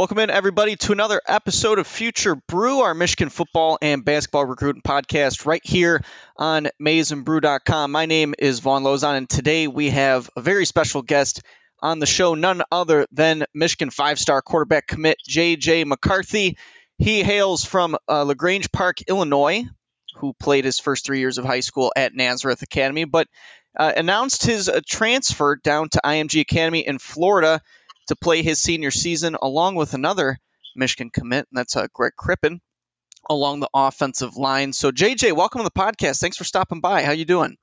Welcome in, everybody, to another episode of Future Brew, our Michigan football and basketball recruiting podcast, right here on maizenbrew.com. My name is Von Lozon, and today we have a very special guest on the show, none other than Michigan five star quarterback commit J.J. McCarthy. He hails from uh, LaGrange Park, Illinois, who played his first three years of high school at Nazareth Academy, but uh, announced his uh, transfer down to IMG Academy in Florida to play his senior season along with another Michigan commit, and that's uh, Greg Crippen along the offensive line. So JJ, welcome to the podcast. Thanks for stopping by. How you doing?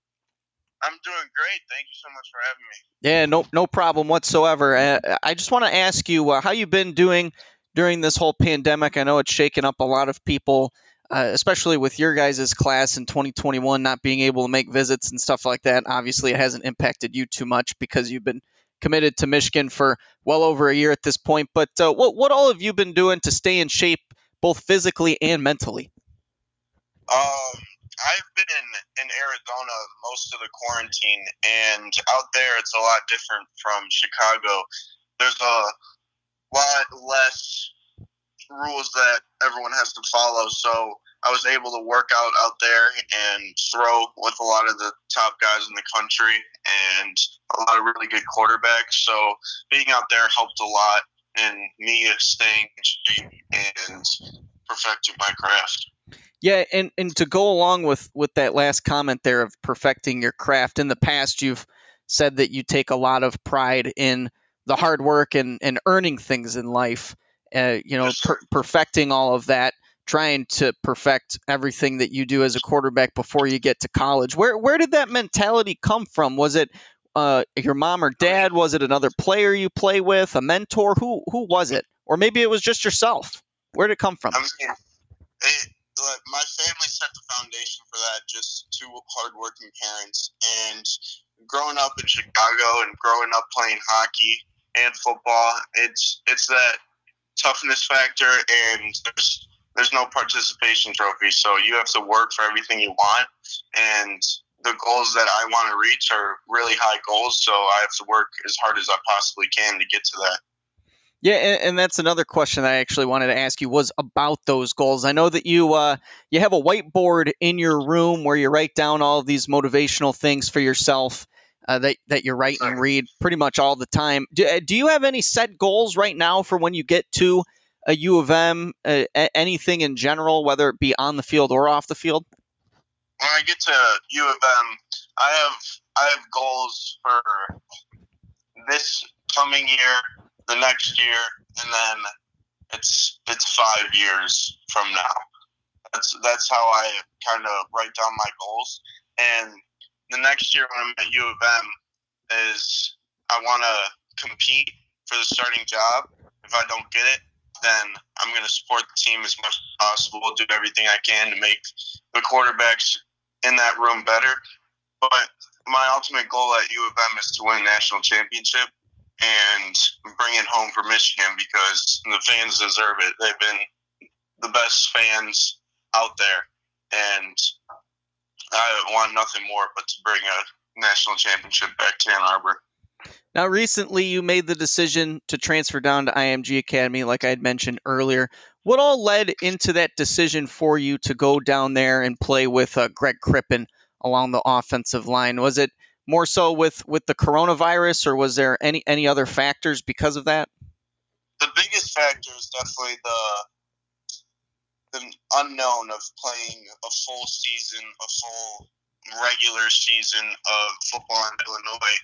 I'm doing great. Thank you so much for having me. Yeah, no, no problem whatsoever. Uh, I just want to ask you uh, how you've been doing during this whole pandemic. I know it's shaken up a lot of people, uh, especially with your guys' class in 2021 not being able to make visits and stuff like that. Obviously, it hasn't impacted you too much because you've been committed to Michigan for well over a year at this point. But uh, what what all have you been doing to stay in shape, both physically and mentally? Um, I've been in Arizona most of the quarantine, and out there it's a lot different from Chicago. There's a lot less rules that everyone has to follow, so I was able to work out out there and throw with a lot of the top guys in the country and a lot of really good quarterbacks. So being out there helped a lot in me staying and perfecting my craft. Yeah, and, and to go along with, with that last comment there of perfecting your craft, in the past you've said that you take a lot of pride in the hard work and, and earning things in life. Uh, you know, per- perfecting all of that trying to perfect everything that you do as a quarterback before you get to college. Where where did that mentality come from? Was it uh, your mom or dad? Was it another player you play with, a mentor? Who who was it? Or maybe it was just yourself. Where did it come from? I mean, it, my family set the foundation for that. Just two hardworking parents, and growing up in Chicago and growing up playing hockey and football, it's it's that toughness factor, and there's there's no participation trophy. So you have to work for everything you want. And the goals that I want to reach are really high goals. So I have to work as hard as I possibly can to get to that. Yeah, and, and, that's another question I actually wanted to ask you was about those goals. I know that you uh, you have a whiteboard in your room where you write down all of these motivational things for yourself uh, that that you write and read pretty much all the time. Do, uh, do you have any set goals right now for when you get to a U of M, anything in general, whether it be on the field or off the field? When I get to U of M, I have I have goals for this coming year, the next year, and then it's it's five years from now. That's that's how I kind of write down my goals. And the next year when I'm at U of M is I want to compete for the starting job. If I don't get it, then I'm going to support the team as much as possible, do everything I can to make the quarterbacks in that room better. But my ultimate goal at U of M is to win a national championship and bring it home for Michigan because the fans deserve it. They've been the best fans out there, and I want nothing more but to bring a national championship back to Ann Arbor. Now, recently you made the decision to transfer down to IMG Academy, like I had mentioned earlier. What all led into that decision for you to go down there and play with uh, Greg Crippen along the offensive line? Was it more so with, with the coronavirus, or was there any any other factors because of that? The biggest factor is definitely the the unknown of playing a full season, a full regular season of football in Illinois,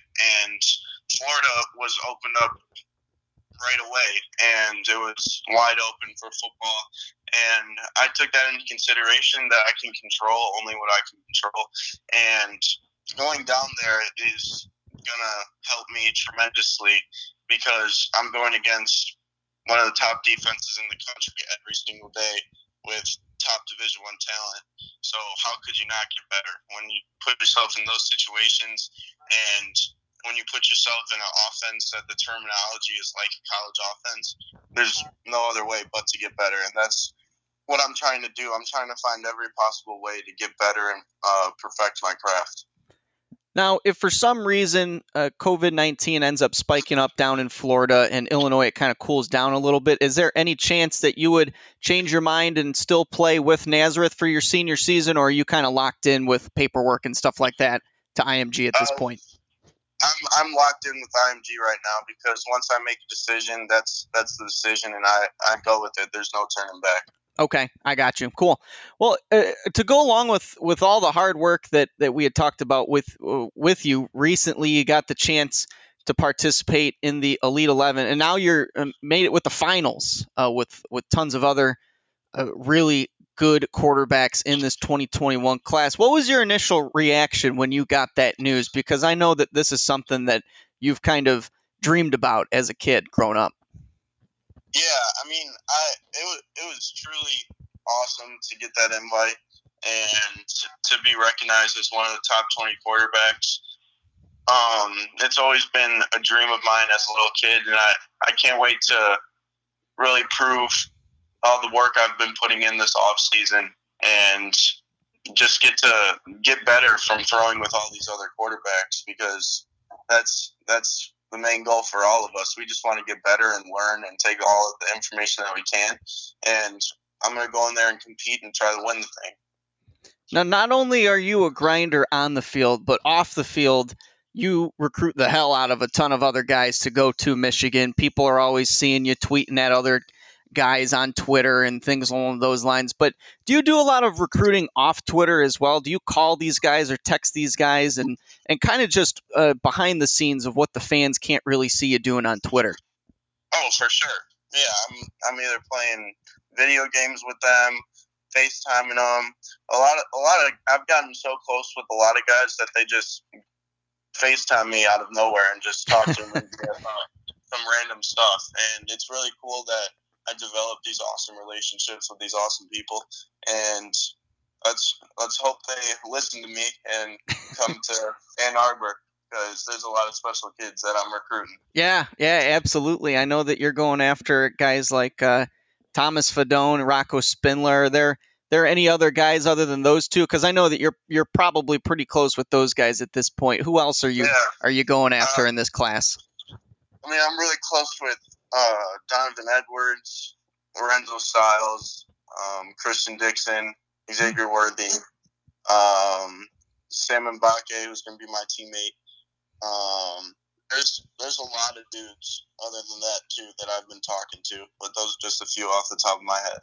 and Florida was opened up right away, and it was wide open for football. And I took that into consideration that I can control only what I can control, and going down there is gonna help me tremendously because I'm going against one of the top defenses in the country every single day with top division one talent so how could you not get better when you put yourself in those situations and when you put yourself in an offense that the terminology is like college offense, there's no other way but to get better, and that's what I'm trying to do. I'm trying to find every possible way to get better and uh, perfect my craft. Now, if for some reason uh, COVID 19 ends up spiking up down in Florida and Illinois, it kind of cools down a little bit, is there any chance that you would change your mind and still play with Nazareth for your senior season, or are you kind of locked in with paperwork and stuff like that to IMG at this uh, point? I'm, I'm locked in with IMG right now because once I make a decision, that's that's the decision, and I, I go with it. There's no turning back. Okay, I got you. Cool. Well, uh, to go along with with all the hard work that that we had talked about with uh, with you recently, you got the chance to participate in the Elite Eleven, and now you're um, made it with the finals uh, with with tons of other uh, really good quarterbacks in this 2021 class. What was your initial reaction when you got that news? Because I know that this is something that you've kind of dreamed about as a kid growing up. Yeah, I mean, I it was it was truly awesome to get that invite and to be recognized as one of the top 20 quarterbacks. Um, it's always been a dream of mine as a little kid, and I, I can't wait to really prove all the work I've been putting in this off season and just get to get better from throwing with all these other quarterbacks because that's that's the main goal for all of us. We just want to get better and learn and take all of the information that we can. And I'm going to go in there and compete and try to win the thing. Now, not only are you a grinder on the field, but off the field, you recruit the hell out of a ton of other guys to go to Michigan. People are always seeing you tweeting at other guys on Twitter and things along those lines. But do you do a lot of recruiting off Twitter as well? Do you call these guys or text these guys and and kind of just uh, behind the scenes of what the fans can't really see you doing on Twitter? Oh, for sure. Yeah, I'm I'm either playing video games with them, FaceTiming them. A lot of a lot of I've gotten so close with a lot of guys that they just FaceTime me out of nowhere and just talk to them and some random stuff. And it's really cool that I developed these awesome relationships with these awesome people, and let's let's hope they listen to me and come to Ann Arbor because there's a lot of special kids that I'm recruiting. Yeah, yeah, absolutely. I know that you're going after guys like uh, Thomas Fidone, Rocco Spindler. Are there there any other guys other than those two? Because I know that you're you're probably pretty close with those guys at this point. Who else are you yeah. are you going after uh, in this class? I mean, I'm really close with uh, Donovan Edwards, Lorenzo Styles, um, Christian Dixon, Xavier Worthy, um, Sam M'Pemba, who's going to be my teammate. Um, there's there's a lot of dudes other than that too that I've been talking to, but those are just a few off the top of my head.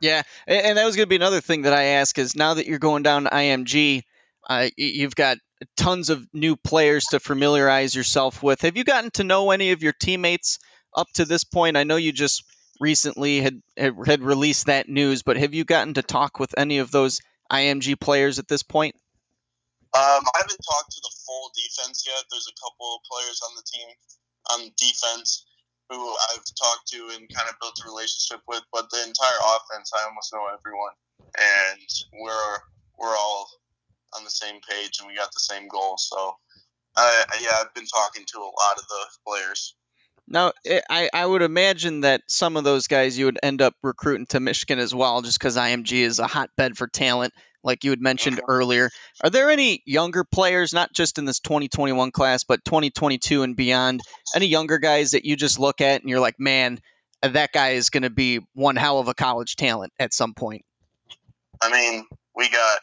Yeah, and that was going to be another thing that I ask is now that you're going down to IMG, uh, you've got tons of new players to familiarize yourself with. Have you gotten to know any of your teammates up to this point? I know you just recently had had released that news, but have you gotten to talk with any of those IMG players at this point? Um, I haven't talked to the full defense yet. There's a couple players on the team on defense who I've talked to and kind of built a relationship with, but the entire offense, I almost know everyone, and we're we're all on the same page and we got the same goal. So, uh, yeah, I've been talking to a lot of the players. Now, eh, I, I would imagine that some of those guys you would end up recruiting to Michigan as well, just because IMG is a hotbed for talent, like you had mentioned uh-huh. earlier. Are there any younger players, not just in this 2021 class, but 2022 and beyond, any younger guys that you just look at and you're like, man, that guy is going to be one hell of a college talent at some point? I mean, we got,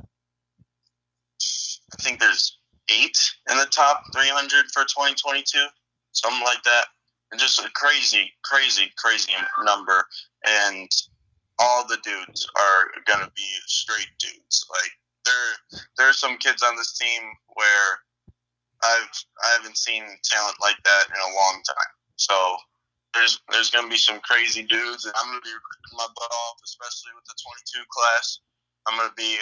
I think there's eight in the top 300 for 2022 something like that. And just a crazy, crazy, crazy number. And all the dudes are gonna be straight dudes. Like there, there's some kids on this team where I've I haven't seen talent like that in a long time. So there's there's gonna be some crazy dudes, and I'm gonna be recruiting my butt off, especially with the 22 class. I'm gonna be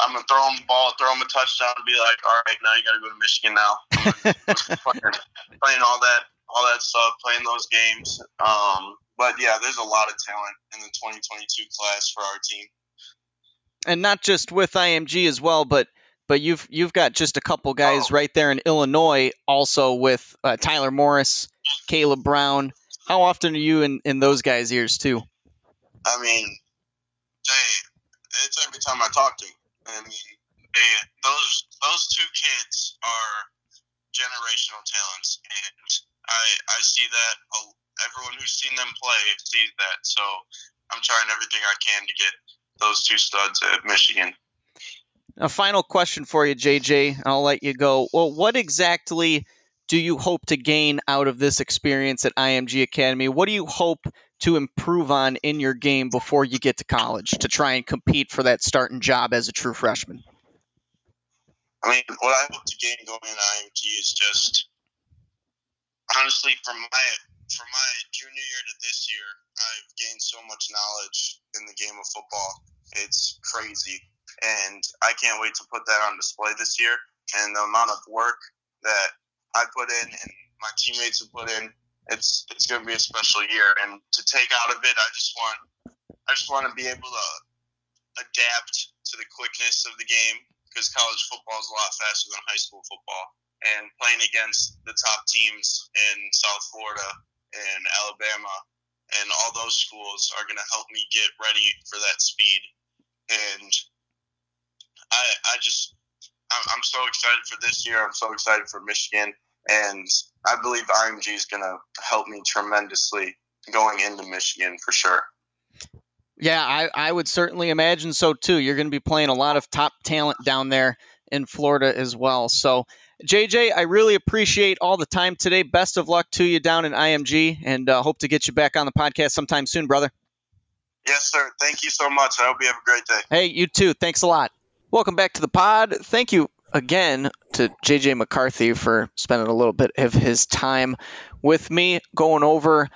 I'm gonna throw him the ball, throw him a touchdown, and be like, all right, now you got to go to Michigan now. playing all that, all that stuff, playing those games. Um, but yeah, there's a lot of talent in the 2022 class for our team. And not just with IMG as well, but but you've you've got just a couple guys oh. right there in Illinois, also with uh, Tyler Morris, Caleb Brown. How often are you in, in those guys' ears too? I mean, they, it's every time I talk to them. I mean, those those two kids are generational talents, and I I see that everyone who's seen them play sees that. So I'm trying everything I can to get those two studs at Michigan. A final question for you, JJ. I'll let you go. Well, what exactly do you hope to gain out of this experience at IMG Academy? What do you hope to improve on in your game before you get to college to try and compete for that starting job as a true freshman? I mean, what I hope to gain going in IMG is just honestly from my from my junior year to this year, I've gained so much knowledge in the game of football. It's crazy, and I can't wait to put that on display this year. And the amount of work that I put in and my teammates have put in, it's it's going to be a special year. And to take out of it, I just want I just want to be able to adapt to the quickness of the game because college football is a lot faster than high school football. And playing against the top teams in South Florida and Alabama and all those schools are going to help me get ready for that speed. And I, I just, I'm, so excited for this year. I'm so excited for Michigan. And I believe IMG is going to help me tremendously going into Michigan for sure. Yeah, I, I would certainly imagine so too. You're going to be playing a lot of top talent down there in Florida as well. So, JJ, I really appreciate all the time today. Best of luck to you down in IMG and uh, hope to get you back on the podcast sometime soon, brother. Yes, sir. Thank you so much. I hope you have a great day. Hey, you too. Thanks a lot. Welcome back to the pod. Thank you again to JJ McCarthy for spending a little bit of his time with me going over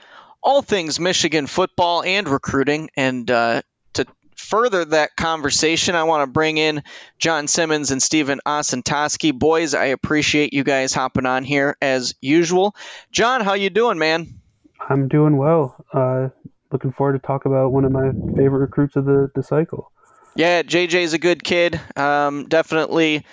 all things Michigan football and recruiting. And uh, to further that conversation, I want to bring in John Simmons and Stephen Osentoski. Boys, I appreciate you guys hopping on here as usual. John, how you doing, man? I'm doing well. Uh, looking forward to talk about one of my favorite recruits of the, the cycle. Yeah, JJ's a good kid. Um, definitely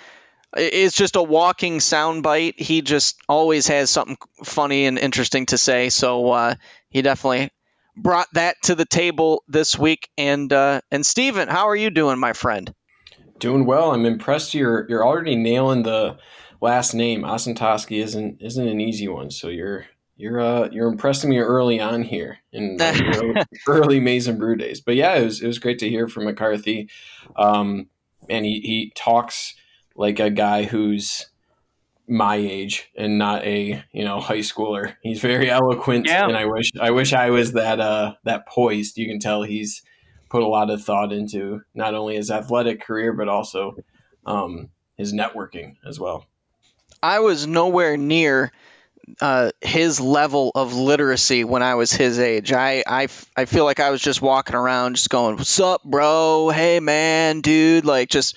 is just a walking soundbite. He just always has something funny and interesting to say. So uh, he definitely brought that to the table this week. And uh, and Steven, how are you doing, my friend? Doing well. I'm impressed. You're you're already nailing the last name. Osentoski isn't isn't an easy one. So you're you're uh, you're impressing me early on here in early, early Maize n Brew days. But yeah, it was it was great to hear from McCarthy. Um, and he he talks like a guy who's my age and not a you know high schooler. He's very eloquent, yeah. and I wish I wish I was that uh that poised. You can tell he's put a lot of thought into not only his athletic career but also um, his networking as well. I was nowhere near uh, his level of literacy when I was his age. I, I, I feel like I was just walking around just going, What's up, bro? Hey, man, dude. Like, just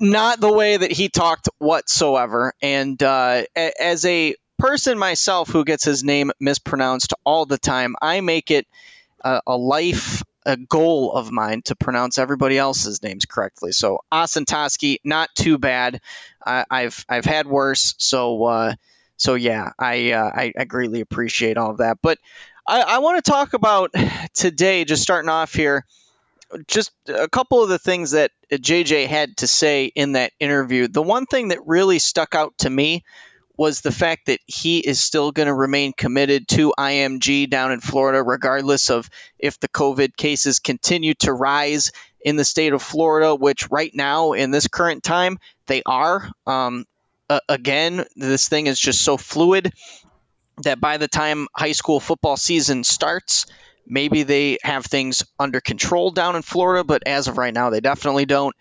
not the way that he talked whatsoever. And uh, as a person myself who gets his name mispronounced all the time, I make it a, a life a goal of mine to pronounce everybody else's names correctly. So Osentoski, not too bad. I've I've had worse. So uh, so yeah, I, uh, I, I greatly appreciate all of that. But I, I want to talk about today, just starting off here, just a couple of the things that JJ had to say in that interview. The one thing that really stuck out to me was the fact that he is still going to remain committed to IMG down in Florida, regardless of if the COVID cases continue to rise in the state of Florida, which right now in this current time they are. Um, uh, again, this thing is just so fluid that by the time high school football season starts, maybe they have things under control down in Florida, but as of right now, they definitely don't.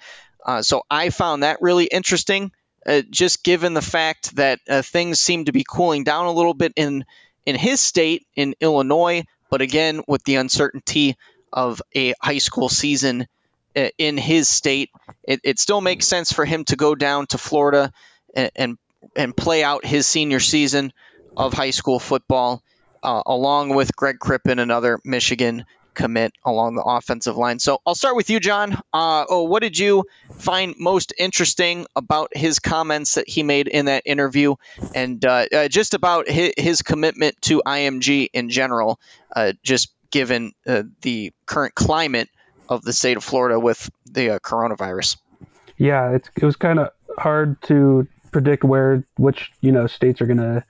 Uh, so I found that really interesting, uh, just given the fact that uh, things seem to be cooling down a little bit in in his state in Illinois, but again with the uncertainty of a high school season uh, in his state, it, it still makes sense for him to go down to Florida and and, play out his senior season of high school football, uh, along with Greg Crippen, another Michigan commit along the offensive line. So I'll start with you, John. Uh, oh, what did you find most interesting about his comments that he made in that interview, and uh, uh, just about his, his, commitment to IMG in general, uh, just given uh, the current climate of the state of Florida with the uh, coronavirus? Yeah, it was kind of hard to predict where which you know states are going to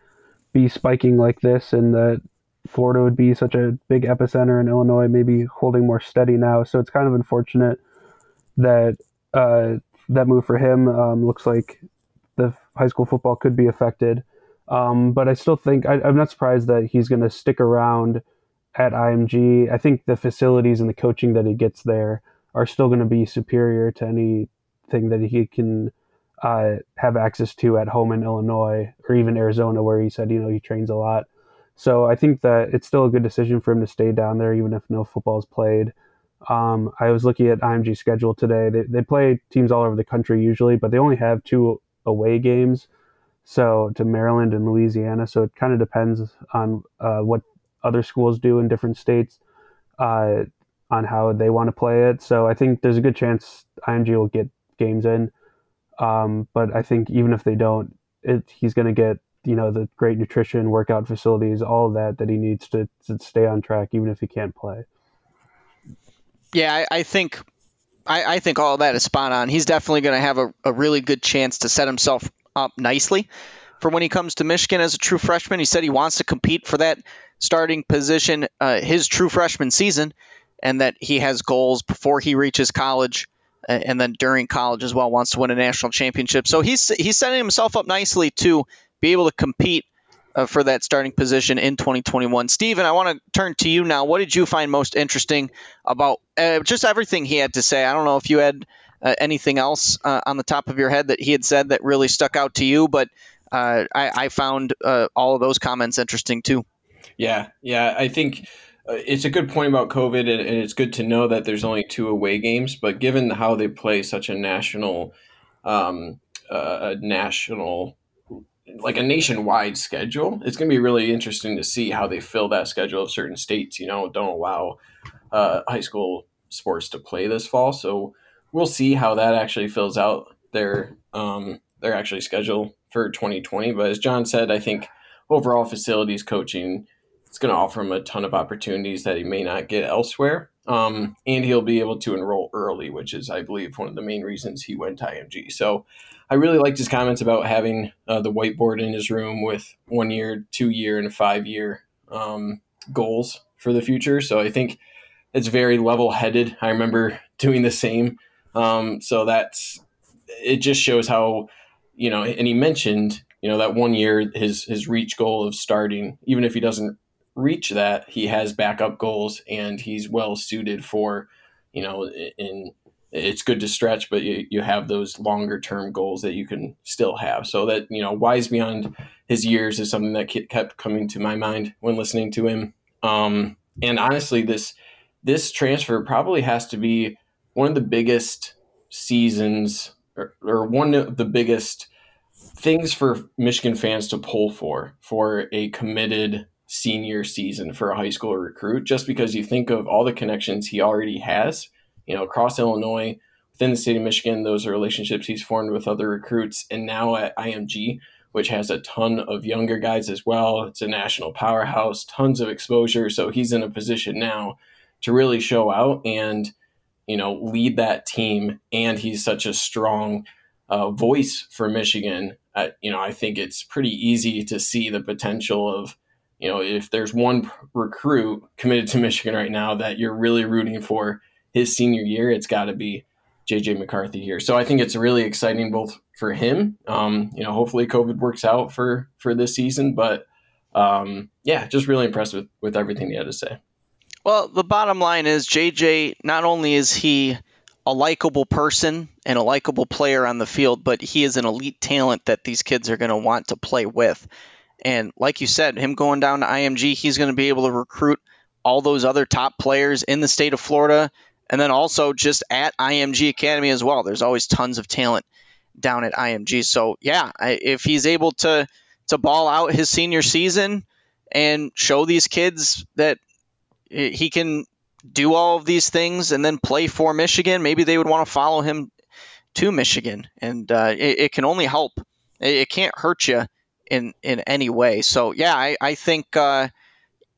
be spiking like this, and that Florida would be such a big epicenter, and Illinois maybe holding more steady now. So it's kind of unfortunate that uh, that move for him um, looks like the high school football could be affected. Um, but I still think I, I'm not surprised that he's going to stick around at IMG. I think the facilities and the coaching that he gets there are still going to be superior to anything that he can uh, have access to at home in Illinois or even Arizona, where he said you know he trains a lot. So I think that it's still a good decision for him to stay down there, even if no football is played. Um, I was looking at IMG schedule today. They, they play teams all over the country usually, but they only have two away games. So to Maryland and Louisiana. So it kind of depends on uh, what other schools do in different states uh, on how they want to play it. So I think there's a good chance IMG will get games in. Um, but I think even if they don't, it, he's going to get you know the great nutrition, workout facilities, all of that that he needs to, to stay on track, even if he can't play. Yeah, I, I think I, I, think all that is spot on. He's definitely going to have a, a really good chance to set himself up nicely for when he comes to Michigan as a true freshman. He said he wants to compete for that starting position uh, his true freshman season, and that he has goals before he reaches college, and then during college as well. Wants to win a national championship. So he's he's setting himself up nicely to be able to compete uh, for that starting position in 2021. Steven, I want to turn to you now. What did you find most interesting about uh, just everything he had to say? I don't know if you had uh, anything else uh, on the top of your head that he had said that really stuck out to you, but uh, I, I, found uh, all of those comments interesting too. Yeah, yeah, I think. It's a good point about COVID, and, it's good to know that there's only two away games. But given how they play such a national, um, a national like a nationwide schedule. It's going to be really interesting to see how they fill that schedule of certain states. You know, don't allow uh, high school sports to play this fall. So we'll see how that actually fills out their um, their actually schedule for 2020. But as John said, I think overall facilities coaching it's going to offer him a ton of opportunities that he may not get elsewhere. Um, and he'll be able to enroll early, which is, I believe, one of the main reasons he went to IMG. So I really liked his comments about having uh, the whiteboard in his room with one year, two year, and five year um, goals for the future. So I think it's very level headed. I remember doing the same. Um, so that's it. Just shows how you know. And he mentioned you know that one year his his reach goal of starting, even if he doesn't reach that, he has backup goals and he's well suited for you know in it's good to stretch, but you, you have those longer term goals that you can still have. So that, you know, wise beyond his years is something that kept coming to my mind when listening to him. Um, and honestly, this, this transfer probably has to be one of the biggest seasons or, or one of the biggest things for Michigan fans to pull for, for a committed senior season for a high school recruit, just because you think of all the connections he already has you know, across Illinois, within the state of Michigan, those are relationships he's formed with other recruits. And now at IMG, which has a ton of younger guys as well. It's a national powerhouse, tons of exposure. So he's in a position now to really show out and, you know, lead that team. And he's such a strong uh, voice for Michigan. Uh, you know, I think it's pretty easy to see the potential of, you know, if there's one recruit committed to Michigan right now that you're really rooting for, his senior year, it's got to be JJ McCarthy here. So I think it's really exciting both for him. Um, you know, hopefully COVID works out for for this season, but um, yeah, just really impressed with with everything he had to say. Well, the bottom line is JJ. Not only is he a likable person and a likable player on the field, but he is an elite talent that these kids are going to want to play with. And like you said, him going down to IMG, he's going to be able to recruit all those other top players in the state of Florida and then also just at IMG Academy as well. There's always tons of talent down at IMG. So yeah, if he's able to to ball out his senior season and show these kids that he can do all of these things and then play for Michigan, maybe they would want to follow him to Michigan, and uh, it, it, can only help. It, it, can't hurt you in in any way. So yeah, I, I think. Uh,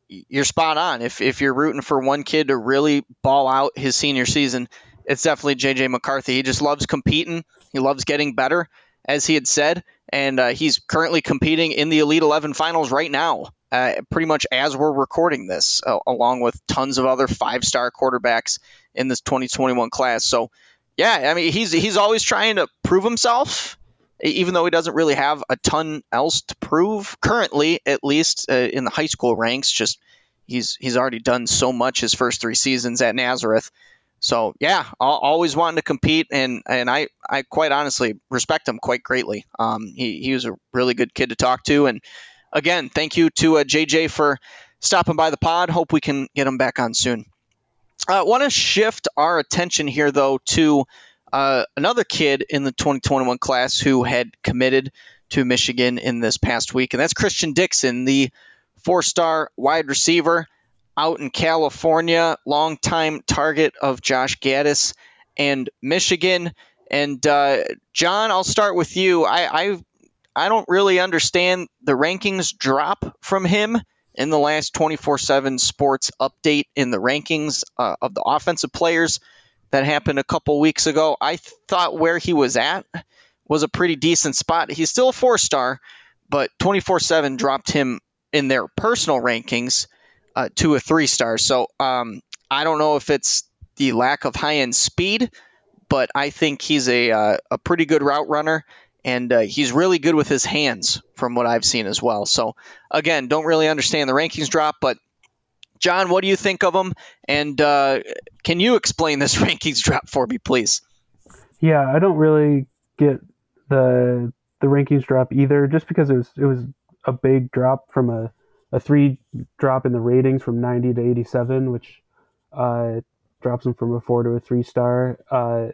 you're spot on. If if you're rooting for one kid to really ball out his senior season, it's definitely JJ McCarthy. He just loves competing. He loves getting better, as he had said, and uh, he's currently competing in the Elite 11 finals right now. Uh, pretty much as we're recording this, uh, along with tons of other five-star quarterbacks in this 2021 class. So, yeah, I mean, he's he's always trying to prove himself, even though he doesn't really have a ton else to prove currently, at least uh, in the high school ranks. Just he's he's already done so much his first three seasons at Nazareth. So yeah, always wanting to compete, and and I I quite honestly respect him quite greatly. Um, he he was a really good kid to talk to, and again, thank you to uh, JJ for stopping by the pod. Hope we can get him back on soon. I uh, want to shift our attention here though to uh, another kid in the 2021 class who had committed to Michigan in this past week, and that's Christian Dixon, the four-star wide receiver out in California, longtime target of Josh Gattis and Michigan. And uh, John, I'll start with you. I, I I don't really understand the rankings drop from him in the last 24/7 Sports update in the rankings uh, of the offensive players that happened a couple weeks ago. I thought where he was at was a pretty decent spot. He's still a four star, but 24/7 dropped him in their personal rankings uh, to a three star. So um, I don't know if it's the lack of high end speed, but I think he's a uh, a pretty good route runner. And uh, he's really good with his hands, from what I've seen as well. So, again, don't really understand the rankings drop, but John, what do you think of him? And uh, can you explain this rankings drop for me, please? Yeah, I don't really get the the rankings drop either, just because it was it was a big drop from a a three drop in the ratings from 90 to 87, which uh, drops him from a four to a three star. Uh,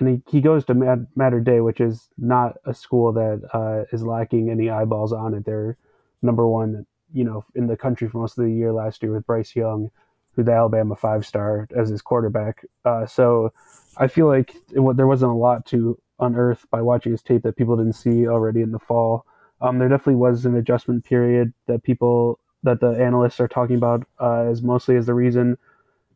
and he, he goes to Mad, Mater Dei, which is not a school that uh, is lacking any eyeballs on it. They're number one, you know, in the country for most of the year last year with Bryce Young, who the Alabama five star as his quarterback. Uh, so I feel like it, there wasn't a lot to unearth by watching his tape that people didn't see already in the fall. Um, there definitely was an adjustment period that people that the analysts are talking about uh, as mostly as the reason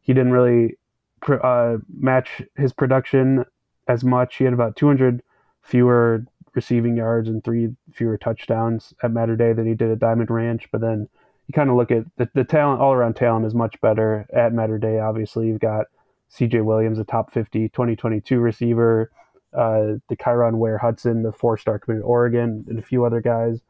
he didn't really pr- uh, match his production as much. He had about 200 fewer receiving yards and three fewer touchdowns at Mater Dei than he did at Diamond Ranch. But then you kind of look at the, the talent, all around talent is much better at Mater Dei. Obviously, you've got CJ Williams, a top 50 2022 receiver uh, the Kyron Ware Hudson, the four star committed Oregon, and a few other guys.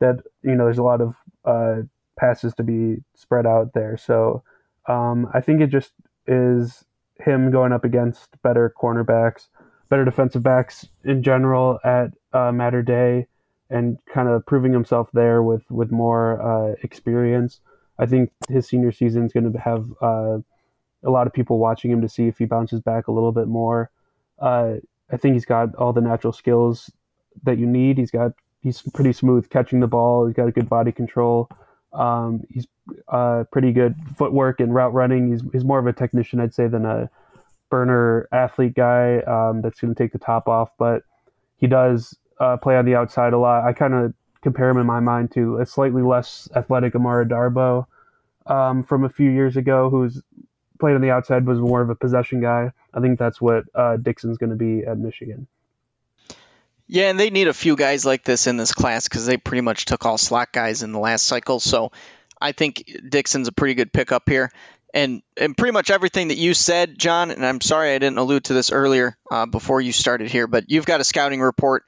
That you know, there's a lot of uh, passes to be spread out there. So um, I think it just is him going up against better cornerbacks, better defensive backs in general at uh, Mater Dei, and kind of proving himself there with with more uh, experience. I think his senior season is going to have uh, a lot of people watching him to see if he bounces back a little bit more. Uh, I think he's got all the natural skills that you need. He's got he's pretty smooth catching the ball. He's got a good body control. Um, he's uh, pretty good footwork and route running. He's he's more of a technician, I'd say, than a burner athlete guy um, that's going to take the top off. But he does uh, play on the outside a lot. I kind of compare him in my mind to a slightly less athletic Amara Darboh um, from a few years ago, who's played on the outside was more of a possession guy. I think that's what uh, Dixon's going to be at Michigan. Yeah, and they need a few guys like this in this class because they pretty much took all slot guys in the last cycle. So I think Dixon's a pretty good pickup here. And and pretty much everything that you said, John, and I'm sorry I didn't allude to this earlier uh, before you started here, but you've got a scouting report,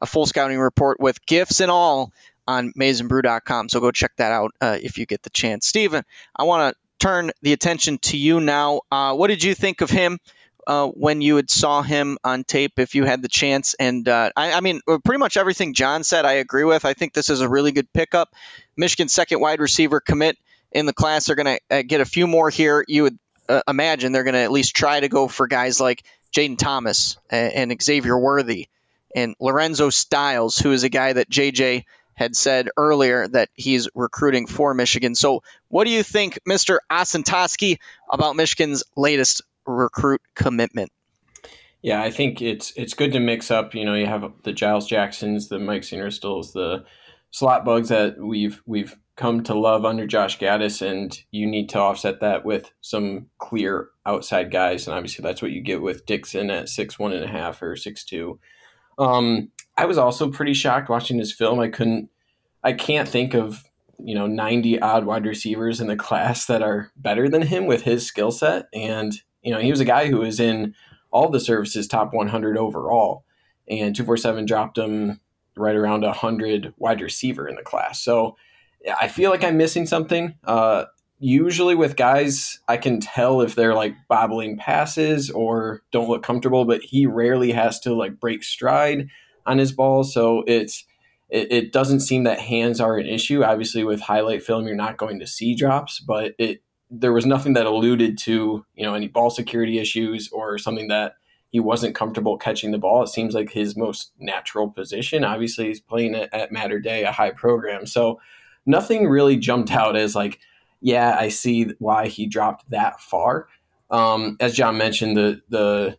a full scouting report with gifts and all on maizenbrew.com. So go check that out uh, if you get the chance. Steven, I want to turn the attention to you now. Uh, what did you think of him uh, when you had saw him on tape, if you had the chance? And uh, I, I, mean, uh, pretty much everything John said, I agree with. I think this is a really good pickup. Michigan's second wide receiver commit in the class. They're going to uh, get a few more here. You would uh, imagine they're going to at least try to go for guys like Jaden Thomas and, and Xavier Worthy and Lorenzo Styles, who is a guy that JJ had said earlier that he's recruiting for Michigan. So, what do you think, Mr. Osentoski, about Michigan's latest recruit commitment? Yeah, I think it's it's good to mix up. You know, you have the Giles Jacksons, the Mike Sainristils, the slot bugs that we've we've come to love under Josh Gattis, and you need to offset that with some clear outside guys, and obviously that's what you get with Dixon at six one and a half or six two. Um, I was also pretty shocked watching his film. I couldn't, I can't think of you know 90 odd wide receivers in the class that are better than him with his skill set, and you know he was a guy who was in all the services top 100 overall, and two four seven dropped him right around a hundred wide receiver in the class. So I feel like I'm missing something. Uh, usually with guys, I can tell if they're like bobbling passes or don't look comfortable, but he rarely has to like break stride on his ball. So it's it, it doesn't seem that hands are an issue. Obviously, with highlight film, you're not going to see drops, but it there was nothing that alluded to you know any ball security issues or something that he wasn't comfortable catching the ball. It seems like his most natural position. Obviously, he's playing at, at Mater Dei, a high program. So nothing really jumped out as like, yeah, I see why he dropped that far. Um, as John mentioned, the the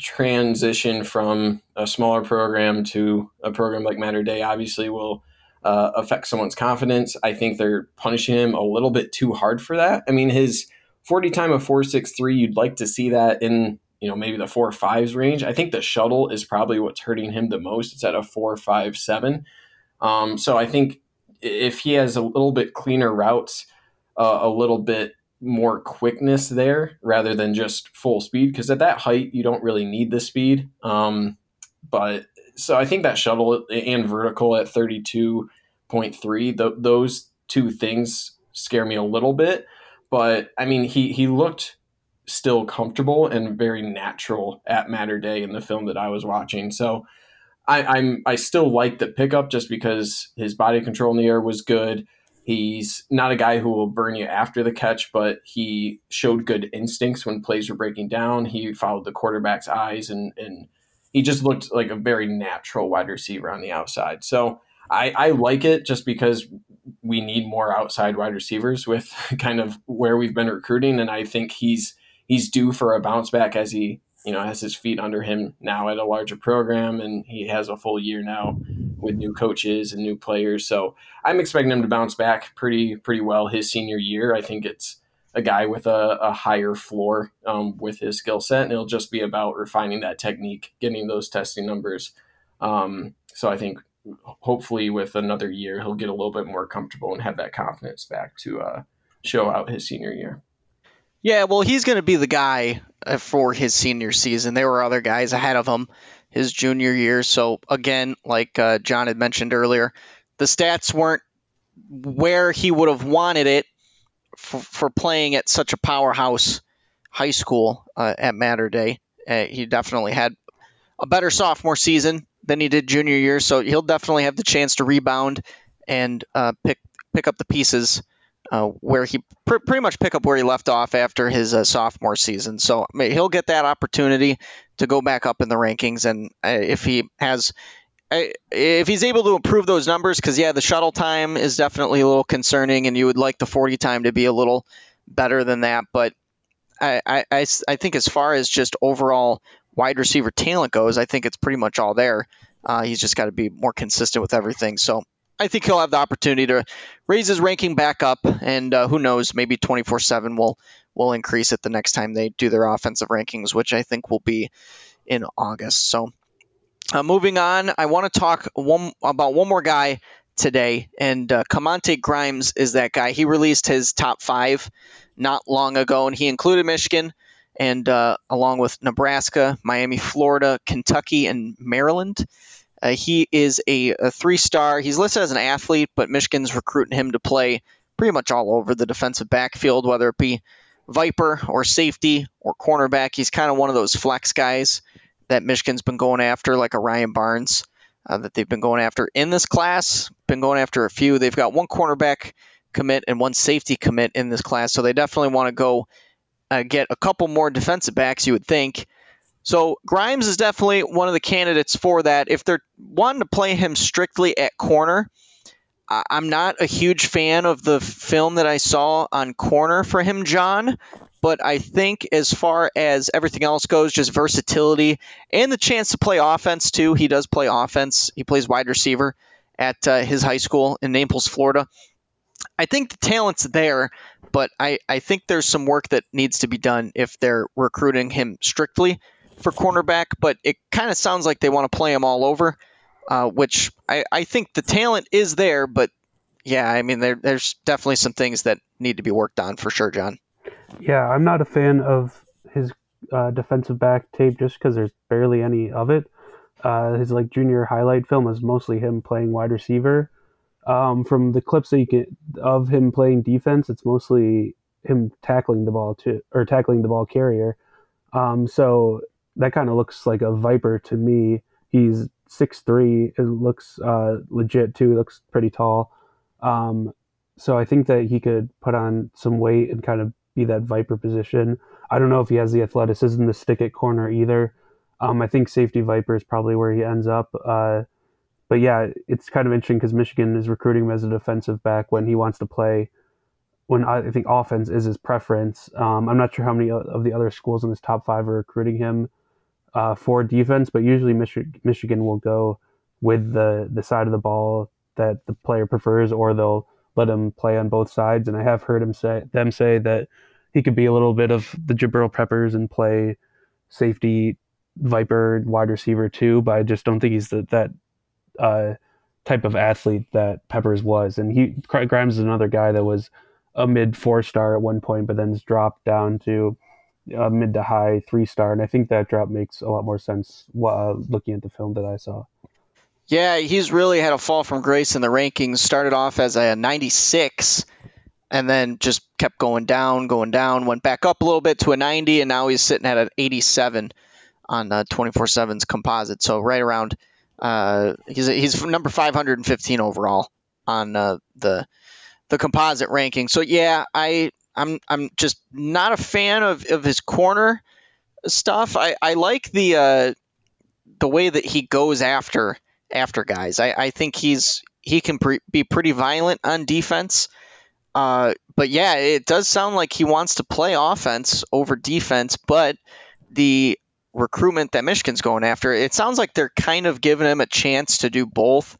transition from a smaller program to a program like Mater Dei obviously will uh, affect someone's confidence. I think they're punishing him a little bit too hard for that. I mean, his 40 time of 463, you'd like to see that in you know maybe the four fives range. I think the shuttle is probably what's hurting him the most. It's at a four five seven. Um, so I think if he has a little bit cleaner routes, uh, a little bit more quickness there rather than just full speed, because at that height you don't really need the speed. Um, but so I think that shuttle and vertical at thirty two point three, those two things scare me a little bit. But I mean, he he looked still comfortable and very natural at Mater Dei in the film that I was watching. So I, am I still like the pickup just because his body control in the air was good. He's not a guy who will burn you after the catch, but he showed good instincts when plays were breaking down. He followed the quarterback's eyes and and he just looked like a very natural wide receiver on the outside. So I, I like it just because we need more outside wide receivers with kind of where we've been recruiting, and I think he's he's due for a bounce back as he you know has his feet under him now at a larger program and he has a full year now with new coaches and new players. So i'm expecting him to bounce back pretty pretty well his senior year. I think it's a guy with a, a higher floor um, with his skill set and it'll just be about refining that technique getting those testing numbers. Um, so i think hopefully with another year he'll get a little bit more comfortable and have that confidence back to uh, show out his senior year. Yeah, well, he's going to be the guy uh, for his senior season. There were other guys ahead of him his junior year. So, again, like uh, John had mentioned earlier, the stats weren't where he would have wanted it for, for playing at such a powerhouse high school uh, at Mater Dei. Uh, he definitely had a better sophomore season than he did junior year, so he'll definitely have the chance to rebound and uh, pick pick up the pieces uh, where he pr- pretty much pick up where he left off after his uh, sophomore season. So I mean, he'll get that opportunity to go back up in the rankings, and uh, if he has. Uh, if he's able to improve those numbers, because yeah, the shuttle time is definitely a little concerning, and you would like the 40 time to be a little better than that. But I, I, I, I think as far as just overall wide receiver talent goes, I think it's pretty much all there. Uh, he's just got to be more consistent with everything. So I think he'll have the opportunity to raise his ranking back up, and uh, who knows, maybe 24 7 will will increase it the next time they do their offensive rankings, which I think will be in August. So, uh, moving on, I want to talk one about one more guy today, and uh, Kamante Grimes is that guy. He released his top five not long ago, and he included Michigan, and uh, along with Nebraska, Miami, Florida, Kentucky, and Maryland. Uh, he is a, a three star. He's listed as an athlete, but Michigan's recruiting him to play pretty much all over the defensive backfield, whether it be Viper or safety or cornerback. He's kind of one of those flex guys that Michigan's been going after, like a Ryan Barnes, uh, that they've been going after in this class. Been going after a few. They've got one cornerback commit and one safety commit in this class, so they definitely want to go uh, get a couple more defensive backs. You would think. So Grimes is definitely one of the candidates for that. If they're wanting to play him strictly at corner, I'm not a huge fan of the film that I saw on corner for him, John. But I think as far as everything else goes, just versatility and the chance to play offense too. He does play offense. He plays wide receiver at uh, his high school in Naples, Florida. I think the talent's there, but I, I think there's some work that needs to be done if they're recruiting him strictly for cornerback. But it kind of sounds like they want to play him all over, uh, which I, I think the talent is there, but yeah, I mean, there, there's definitely some things that need to be worked on for sure, John. Yeah, I'm not a fan of his uh, defensive back tape just because there's barely any of it. Uh, his like junior highlight film is mostly him playing wide receiver. Um, from the clips that you get of him playing defense, it's mostly him tackling the ball to or tackling the ball carrier. Um, so that kind of looks like a viper to me. He's six three. It looks uh, legit too. He looks pretty tall. Um, so I think that he could put on some weight and kind of be that viper position. I don't know if he has the athleticism to stick at corner either. Um, I think safety viper is probably where he ends up. Uh, but yeah, it's kind of interesting because Michigan is recruiting him as a defensive back when he wants to play. When I think offense is his preference. Um, I'm not sure how many of the other schools in this top five are recruiting him uh, for defense, but usually Mich- Michigan will go with the the side of the ball that the player prefers, or they'll let him play on both sides. And I have heard him say them say that he could be a little bit of the Jabril Peppers and play safety, viper, wide receiver too. But I just don't think he's the, that uh, type of athlete that Peppers was. And he Grimes is another guy that was a mid four star at one point, but then dropped down to a mid to high three star. And I think that drop makes a lot more sense uh, looking at the film that I saw. Yeah, he's really had a fall from grace in the rankings. Started off as a 96 and then just kept going down, going down, went back up a little bit to a 90, and now he's sitting at an 87 on uh, 24/7's composite. So right around, uh, he's he's number 515 overall on uh, the the composite ranking. So yeah, I I'm I'm just not a fan of, of his corner stuff. I, I like the uh, the way that he goes after after guys. I, I think he's he can pre- be pretty violent on defense. Uh, but yeah, it does sound like he wants to play offense over defense, but the recruitment that Michigan's going after, it sounds like they're kind of giving him a chance to do both.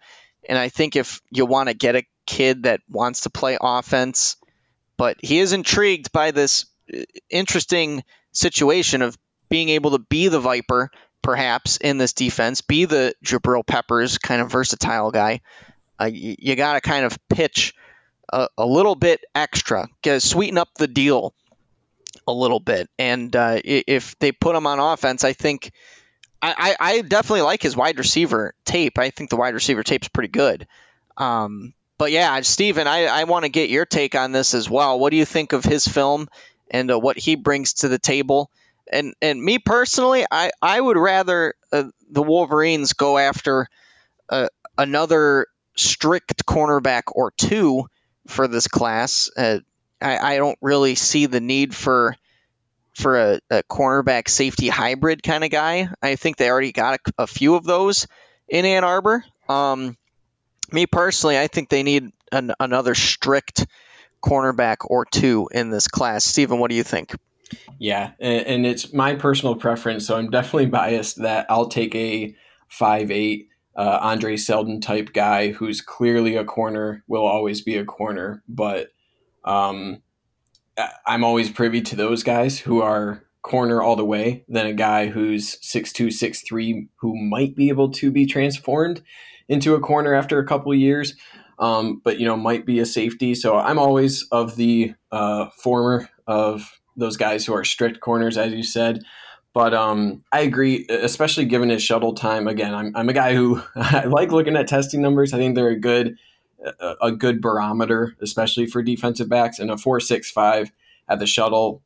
And I think if you want to get a kid that wants to play offense, but he is intrigued by this uh, interesting situation of being able to be the Viper perhaps in this defense, be the Jabril Peppers kind of versatile guy. Uh, you, got to kind of pitch a, a, little bit extra, get, sweeten up the deal a little bit. And uh, if they put him on offense, I think I, I, definitely like his wide receiver tape. I think the wide receiver tape's pretty good. Um, but yeah, Steven, I, I want to get your take on this as well. What do you think of his film and uh, what he brings to the table? and and me personally, I I would rather uh, the Wolverines go after uh, another strict cornerback or two for this class. Uh, I I don't really see the need for for a, a cornerback safety hybrid kind of guy. I think they already got a, a few of those in Ann Arbor. Um, me personally, I think they need an, another strict cornerback or two in this class. Stephen, what do you think? Yeah, and, it's my personal preference, so I'm definitely biased that I'll take a five eight uh, Andre Seldon type guy who's clearly a corner, will always be a corner, but um, I'm always privy to those guys who are corner all the way than a guy who's six two six three who might be able to be transformed into a corner after a couple years. Um, but you know might be a safety. So I'm always of the uh, former of those guys who are strict corners, as you said. But um, I agree, especially given his shuttle time. Again, I'm, I'm a guy who I like looking at testing numbers. I think they're a good a, a good barometer, especially for defensive backs. And a four six five at the shuttle,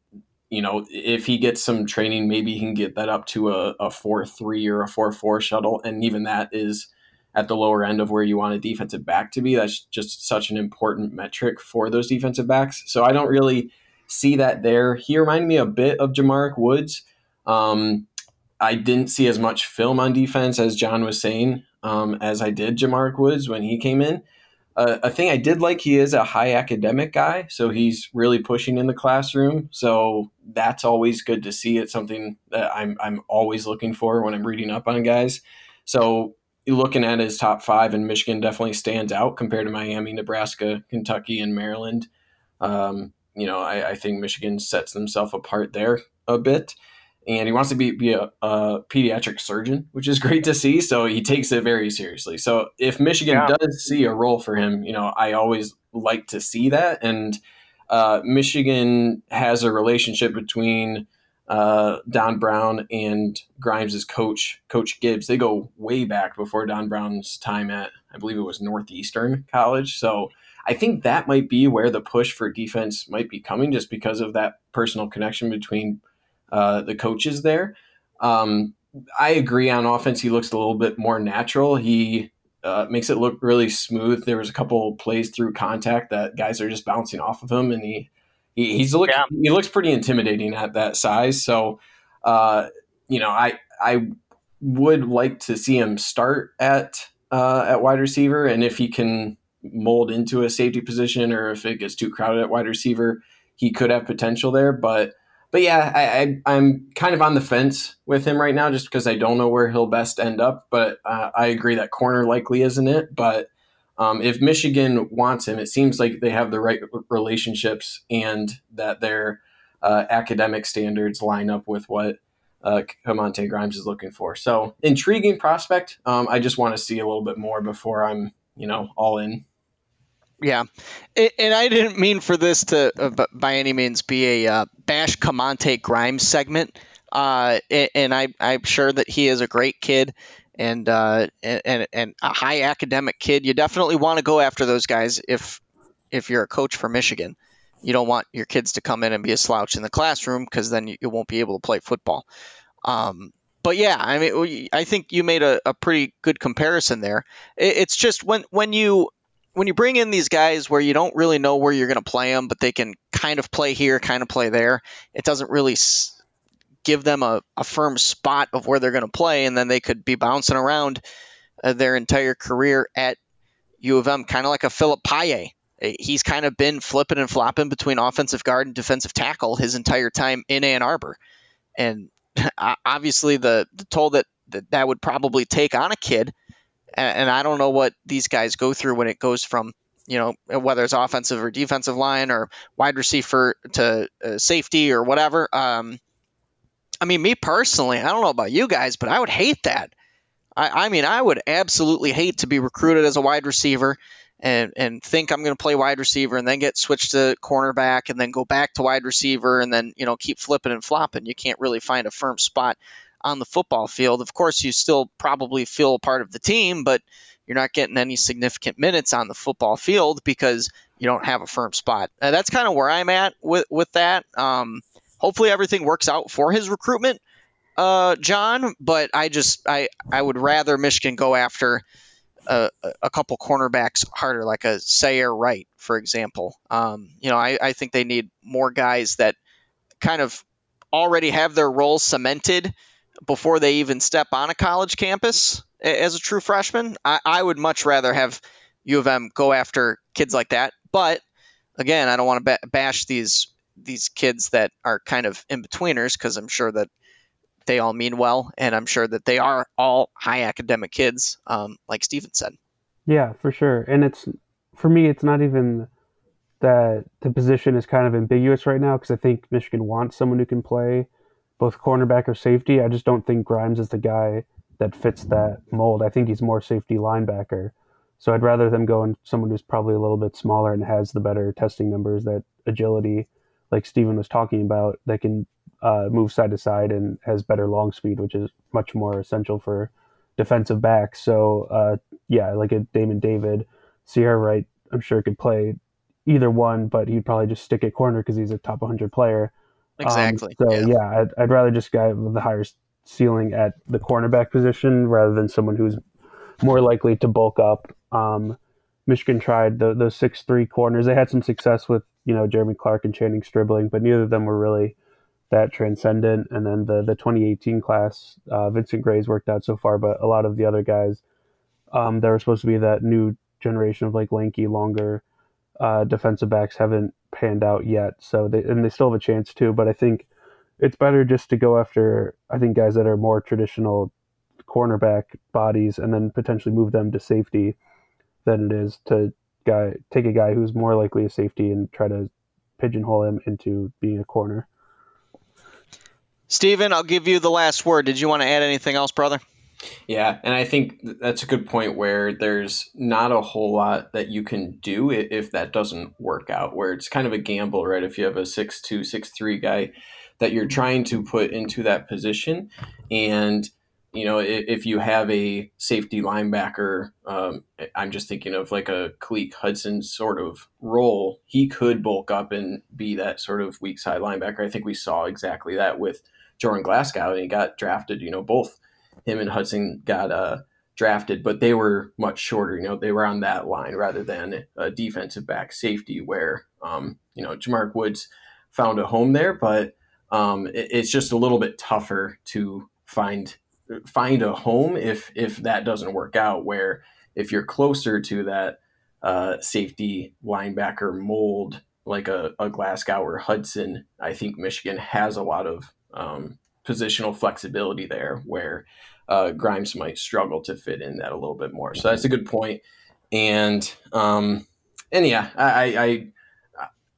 you know, if he gets some training, maybe he can get that up to a, a four three or a four four shuttle, and even that is at the lower end of where you want a defensive back to be. That's just such an important metric for those defensive backs. So I don't really see that there. He reminded me a bit of J'Marick Woods. Um, I didn't see as much film on defense as John was saying um, as I did J'Marick Woods when he came in. Uh, a thing I did like, he is a high academic guy, so he's really pushing in the classroom. So that's always good to see. It's something that I'm I'm always looking for when I'm reading up on guys. So looking at his top five, and Michigan definitely stands out compared to Miami, Nebraska, Kentucky, and Maryland. Um, you know, I, I, think Michigan sets themselves apart there a bit. And he wants to be, be a, a, pediatric surgeon, which is great to see. So he takes it very seriously. So if Michigan yeah. does see a role for him, you know, I always like to see that. And uh, Michigan has a relationship between uh, Don Brown and Grimes' coach, Coach Gibbs. They go way back before Don Brown's time at, I believe it was Northeastern College. So I think that might be where the push for defense might be coming, just because of that personal connection between uh, the coaches there. Um, I agree on offense. He looks a little bit more natural. He uh, makes it look really smooth. There was a couple plays through contact that guys are just bouncing off of him, and he, he he's look yeah. he looks pretty intimidating at that size. So, uh, you know, I I would like to see him start at uh, at wide receiver, and if he can mold into a safety position, or if it gets too crowded at wide receiver, he could have potential there. But but yeah, I, I am kind of on the fence with him right now, just because I don't know where he'll best end up. But uh, I agree that corner likely isn't it. But um, if Michigan wants him, it seems like they have the right relationships and that their uh, academic standards line up with what uh, Grimes is looking for. So intriguing prospect. Um, I just want to see a little bit more before I'm you know all in. Yeah, and I didn't mean for this to, uh, by any means, be a uh, bash Ka'Montae Grimes segment. Uh, and I, I'm sure that he is a great kid and, uh, and and a high academic kid. You definitely want to go after those guys if if you're a coach for Michigan. You don't want your kids to come in and be a slouch in the classroom because then you, you, won't be able to play football. Um, but yeah, I mean, I think you made a, a pretty good comparison there. It's just when when you when you bring in these guys where you don't really know where you're going to play them, but they can kind of play here, kind of play there, it doesn't really give them a, a firm spot of where they're going to play, and then they could be bouncing around uh, their entire career at U of M, kind of like a Phillip Paea. He's kind of been flipping and flopping between offensive guard and defensive tackle his entire time in Ann Arbor. And obviously, the, the toll that, that that would probably take on a kid – and, and I don't know what these guys go through when it goes from you know whether it's offensive or defensive line or wide receiver to uh, safety or whatever. Um, I mean, me personally, I don't know about you guys, but I would hate that. I, I mean, I would absolutely hate to be recruited as a wide receiver and and think I'm going to play wide receiver and then get switched to cornerback and then go back to wide receiver and then you know keep flipping and flopping. You can't really find a firm spot on the football field. Of course, you still probably feel part of the team, but you're not getting any significant minutes on the football field because you don't have a firm spot. Uh, that's kind of where I'm at with with that. Um, hopefully, everything works out for his recruitment, uh, John. But I just I I would rather Michigan go after. A, a couple cornerbacks harder, like a Ceyair Wright, for example. Um, you know, I, I think they need more guys that kind of already have their roles cemented before they even step on a college campus as a true freshman. I, I would much rather have U of M go after kids like that. But again, I don't want to bash these these kids that are kind of in betweeners because I'm sure that they all mean well, and I'm sure that they are all high academic kids, um, like Steven said. Yeah, for sure. And it's for me, it's not even that the position is kind of ambiguous right now because I think Michigan wants someone who can play both cornerback or safety. I just don't think Grimes is the guy that fits that mold. I think he's more safety linebacker. So I'd rather them go in someone who's probably a little bit smaller and has the better testing numbers, that agility, like Steven was talking about, that can uh, move side to side and has better long speed, which is much more essential for defensive backs. So uh, yeah, like a Damon David, Ceyair Wright, I'm sure could play either one, but he'd probably just stick at corner because he's a top 100 player. Um, exactly. Um, so yeah, yeah I'd, I'd, rather just guy with the higher ceiling at the cornerback position rather than someone who's more likely to bulk up. Um, Michigan tried the, those six three corners. They had some success with you know Jeremy Clark and Channing Stribling, but neither of them were really that transcendent. And then the the 2018 class, uh, Vincent Gray's worked out so far, but a lot of the other guys, um, that were supposed to be that new generation of like lanky, longer uh, defensive backs haven't panned out yet. So they and they still have a chance too. But I think it's better just to go after I think guys that are more traditional cornerback bodies and then potentially move them to safety than it is to guy take a guy who's more likely a safety and try to pigeonhole him into being a corner. Steven, I'll give you the last word. Did you want to add anything else, brother? Yeah, and I think that's a good point where there's not a whole lot that you can do if that doesn't work out, where it's kind of a gamble, right? If you have a six two, six three guy that you're trying to put into that position, and you know, if you have a safety linebacker, um, I'm just thinking of like a Khaleke Hudson sort of role. He could bulk up and be that sort of weak side linebacker. I think we saw exactly that with Jordan Glasgow, and he got drafted. You know, both him and Hudson got uh, drafted, but they were much shorter. You know, they were on that line rather than a defensive back safety, where um, you know J'Marr Woods found a home there, but um, it, it's just a little bit tougher to find find a home if if that doesn't work out. Where if you're closer to that uh, safety linebacker mold, like a, a Glasgow or Hudson, I think Michigan has a lot of um, positional flexibility there, where uh, Grimes might struggle to fit in that a little bit more. So that's a good point. And um, and yeah, I, I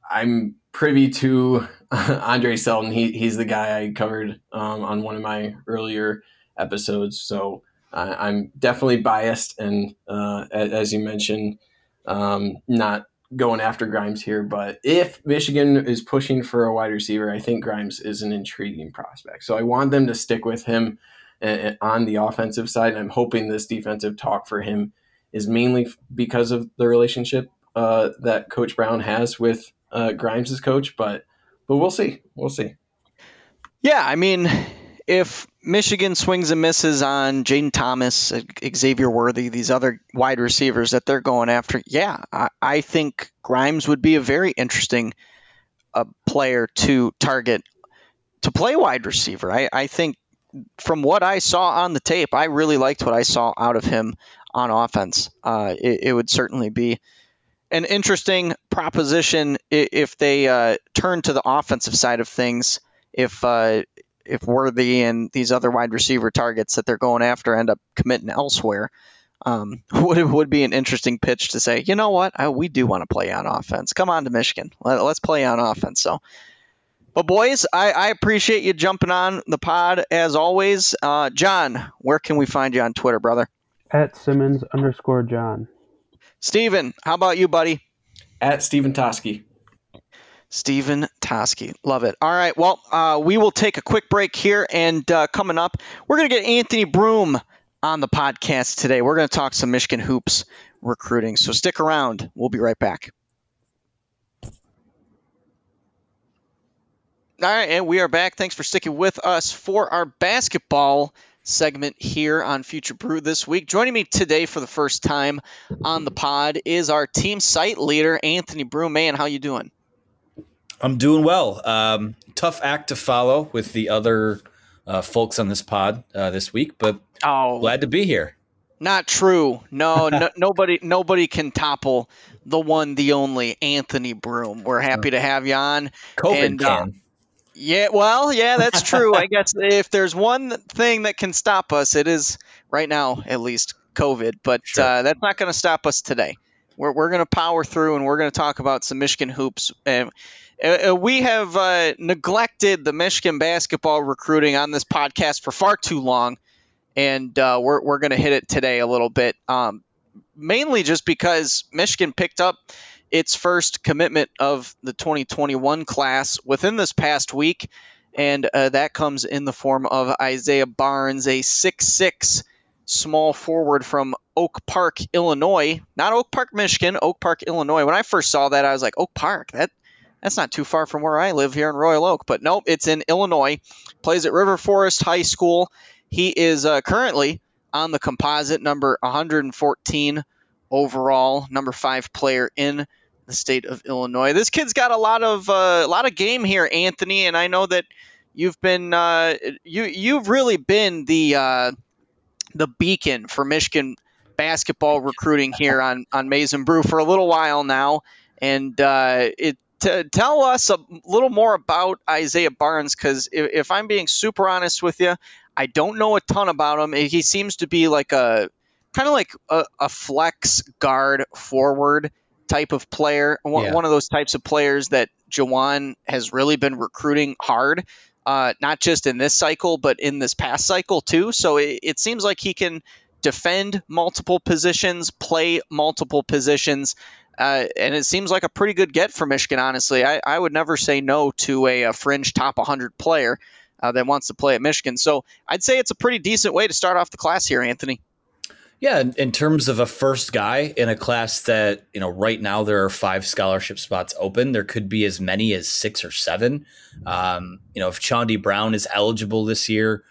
I'm privy to Andre Seldon. He, he's the guy I covered um, on one of my earlier episodes. So uh, I'm definitely biased, and uh, as you mentioned, um, not going after Grimes here. But if Michigan is pushing for a wide receiver, I think Grimes is an intriguing prospect. So I want them to stick with him on the offensive side. And I'm hoping this defensive talk for him is mainly because of the relationship uh, that Coach Brown has with uh, Grimes' coach. But but we'll see. We'll see. Yeah, I mean, if Michigan swings and misses on Jayden Thomas, Xavier Worthy, these other wide receivers that they're going after, yeah, I, I think Grimes would be a very interesting uh, player to target to play wide receiver. I, I think from what I saw on the tape, I really liked what I saw out of him on offense. Uh, it, it, would certainly be an interesting proposition if they uh, turn to the offensive side of things. If uh, if Worthy and these other wide receiver targets that they're going after end up committing elsewhere, um, would it would be an interesting pitch to say, you know what, I, we do want to play on offense. Come on to Michigan, Let, us play on offense. So, but boys, I, I, appreciate you jumping on the pod as always. Uh, John, where can we find you on Twitter, brother? At Simmons underscore John. Steven, how about you, buddy? At Steven Toski. Stephen Toski. Love it. All right. Well, uh, we will take a quick break here. And uh, coming up, we're going to get Anthony Broome on the podcast today. We're going to talk some Michigan Hoops recruiting. So stick around. We'll be right back. All right. And we are back. Thanks for sticking with us for our basketball segment here on Future Brew this week. Joining me today for the first time on the pod is our team site leader, Anthony Broome. Man, how you doing? I'm doing well. Um, tough act to follow with the other uh, folks on this pod uh, this week, but oh, glad to be here. Not true. No, no, nobody, nobody can topple the one, the only Anthony Broome. We're happy to have you on. COVID and, uh, yeah, well, yeah, that's true. I guess if there's one thing that can stop us, it is right now, at least, COVID. But sure. uh, that's not going to stop us today. We're, we're going to power through and we're going to talk about some Michigan hoops. And uh, we have uh, neglected the Michigan basketball recruiting on this podcast for far too long, and uh, we're, we're going to hit it today a little bit. Um, mainly just because Michigan picked up its first commitment of the 2021 class within this past week, and uh, that comes in the form of Isaiah Barnes, a six-six small forward from Oak Park, Illinois. Not Oak Park, Michigan, Oak Park, Illinois. When I first saw that, I was like, Oak Park, that that's not too far from where I live here in Royal Oak, but nope, it's in Illinois. Plays at River Forest High School. He is uh, currently on the composite number 114 overall, number five player in the state of Illinois. This kid's got a lot of uh, a lot of game here, Anthony, and I know that you've been uh, you you've really been the uh, the beacon for Michigan basketball recruiting here on on Maize n Brew for a little while now, and uh, it to tell us a little more about Isaiah Barnes because if, if, I'm being super honest with you, I don't know a ton about him. He seems to be like a kind of like a, a, flex guard forward type of player, one, yeah. one of those types of players that Juwan has really been recruiting hard. Uh, not just in this cycle, but in this past cycle too. So it, it seems like he can defend multiple positions, play multiple positions. Uh, and it seems like a pretty good get for Michigan, honestly. I, I would never say no to a, a fringe top 100 player uh, that wants to play at Michigan. So I'd say it's a pretty decent way to start off the class here, Anthony. Yeah, in terms of a first guy in a class that, you know, right now there are five scholarship spots open. There could be as many as six or seven. Um, you know, if Chaundee Brown is eligible this year,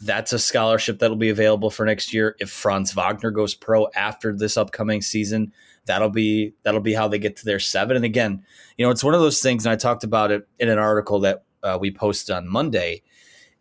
that's a scholarship that'll be available for next year. If Franz Wagner goes pro after this upcoming season, that'll be that'll be how they get to their seven. And again, you know, it's one of those things, and I talked about it in an article that uh, we posted on Monday.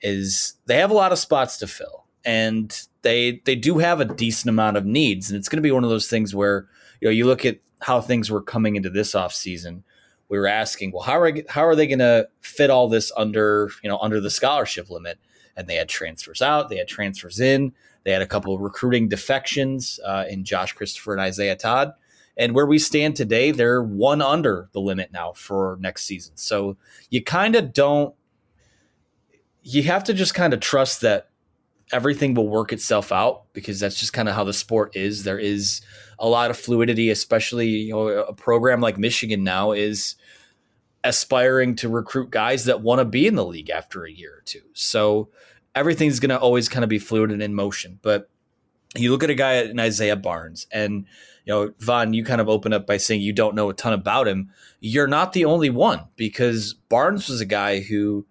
Is they have a lot of spots to fill, and they they do have a decent amount of needs, and it's going to be one of those things where you know you look at how things were coming into this off season. We were asking, well, how are how are they going to fit all this under you know under the scholarship limit? And they had transfers out, they had transfers in, they had a couple of recruiting defections uh, in Josh Christopher and Isaiah Todd. And where we stand today, they're one under the limit now for next season. So you kind of don't, you have to just kind of trust that everything will work itself out because that's just kind of how the sport is. There is a lot of fluidity, especially you know a program like Michigan now is aspiring to recruit guys that want to be in the league after a year or two. So everything's going to always kind of be fluid and in motion. But you look at a guy in Isaiah Barnes and you know, Von, you kind of open up by saying you don't know a ton about him. You're not the only one because Barnes was a guy who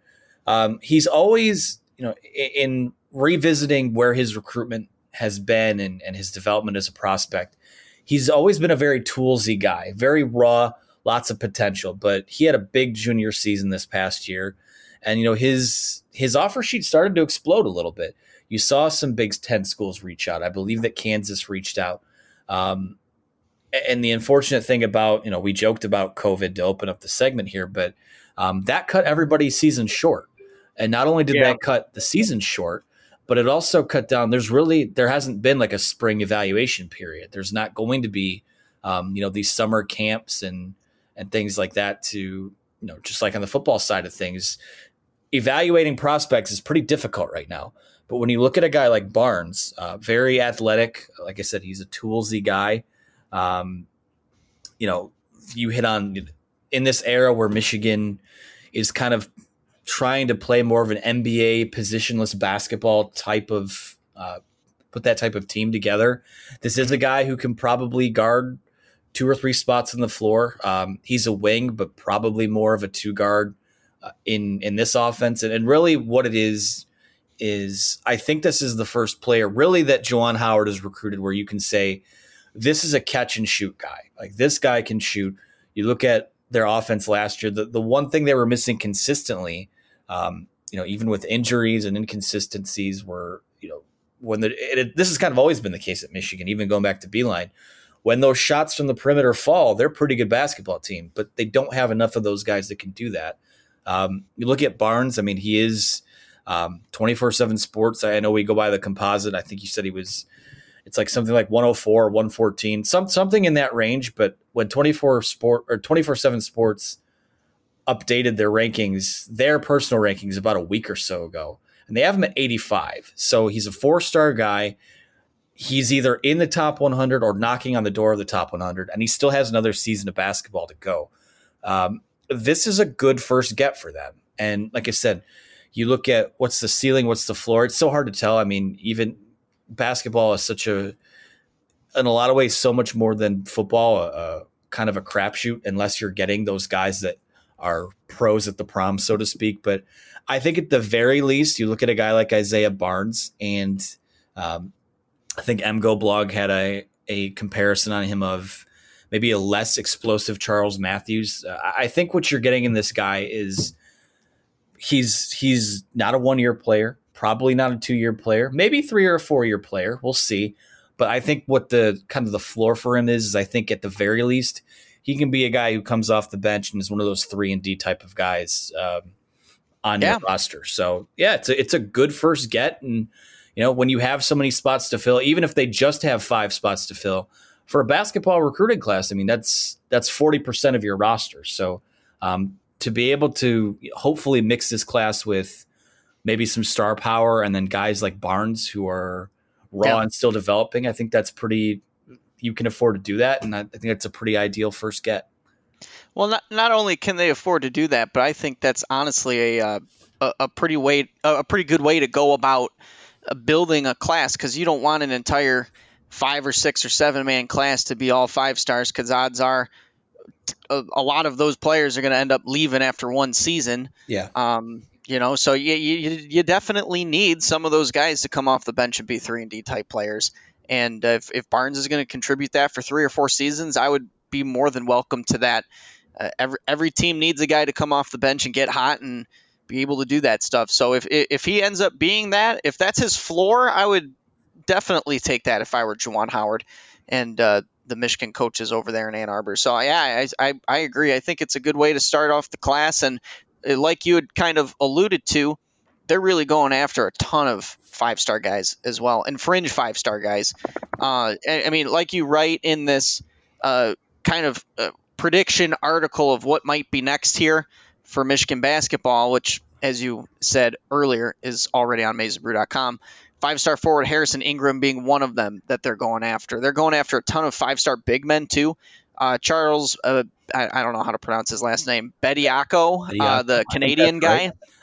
um, he's always, you know, in revisiting where his recruitment has been and, and his development as a prospect, he's always been a very toolsy guy, very raw, lots of potential. But he had a big junior season this past year, and you know his his offer sheet started to explode a little bit. You saw some Big Ten schools reach out. I believe that Kansas reached out. Um, and the unfortunate thing about you know we joked about COVID to open up the segment here, but um, that cut everybody's season short. And not only did yeah. that cut the season short, but it also cut down. There's really there hasn't been like a spring evaluation period. There's not going to be um, you know these summer camps and and things like that to you know just like on the football side of things, evaluating prospects is pretty difficult right now. But when you look at a guy like Barnes, uh, very athletic, like I said, he's a toolsy guy. Um, you know, you hit on in this era where Michigan is kind of trying to play more of an NBA positionless basketball type of uh, put that type of team together. This is a guy who can probably guard two or three spots on the floor. Um, he's a wing, but probably more of a two guard uh, in in this offense. And, and really, what it is is I think this is the first player really that Juwan Howard has recruited where you can say this is a catch and shoot guy. Like this guy can shoot. You look at their offense last year. The the one thing they were missing consistently, um, you know, even with injuries and inconsistencies, were you know when the it, it, this has kind of always been the case at Michigan, even going back to Beilein. When those shots from the perimeter fall, they're a pretty good basketball team, but they don't have enough of those guys that can do that. Um, you look at Barnes. I mean, he is twenty four seven sports. I know we go by the composite. I think you said he was it's like something like 104 114 some something in that range but when 24 sport or 24 7 sports updated their rankings their personal rankings about a week or so ago and they have him at 85 so he's a four star guy. He's either in the top 100 or knocking on the door of the top 100 and he still has another season of basketball to go. Um, this is a good first get for them. And like i said you look at what's the ceiling what's the floor it's so hard to tell. I mean even basketball is such a, in a lot of ways, so much more than football, a, a kind of a crapshoot, unless you're getting those guys that are pros at the prom, so to speak. But I think at the very least, you look at a guy like Isaiah Barnes, and um, I think MGoBlog had a a comparison on him of maybe a less explosive Charles Matthews. Uh, I think what you're getting in this guy is he's he's not a one year player probably not a two year player, maybe three or a four year player. We'll see. But I think what the kind of the floor for him is, is I think at the very least, he can be a guy who comes off the bench and is one of those three and D type of guys um, on yeah. your roster. So yeah, it's a, it's a good first get, and you know when you have so many spots to fill, even if they just have five spots to fill for a basketball recruiting class, I mean that's that's forty percent of your roster. So um, to be able to hopefully mix this class with maybe some star power and then guys like Barnes who are raw yeah. and still developing, I think that's pretty. You can afford to do that, and I, I think that's a pretty ideal first get. Well, not not only can they afford to do that, but I think that's honestly a uh, a, a pretty way a pretty good way to go about uh, building a class because you don't want an entire five or six or seven man class to be all five stars because odds are a, a, lot of those players are going to end up leaving after one season. Yeah. Um, you know, so you, you you definitely need some of those guys to come off the bench and be three and D type players. And if, if Barnes is going to contribute that for three or four seasons, I would be more than welcome to that. Uh, every every team needs a guy to come off the bench and get hot and be able to do that stuff. So if if he ends up being that, if that's his floor, I would definitely take that if I were Juwan Howard and uh, the Michigan coaches over there in Ann Arbor. So yeah, I, I, I agree. I think it's a good way to start off the class, and uh, like you had kind of alluded to, they're really going after a ton of five star guys as well, and fringe five star guys. Uh, I mean, like you write in this uh, kind of uh, prediction article of what might be next here for Michigan basketball, which, as you said earlier, is already on MazeBrew.com. Five star forward Harrison Ingram being one of them that they're going after. They're going after a ton of five star big men too. Uh, Charles, uh, I, I, don't know how to pronounce his last name, Bediako, uh, the Canadian guy.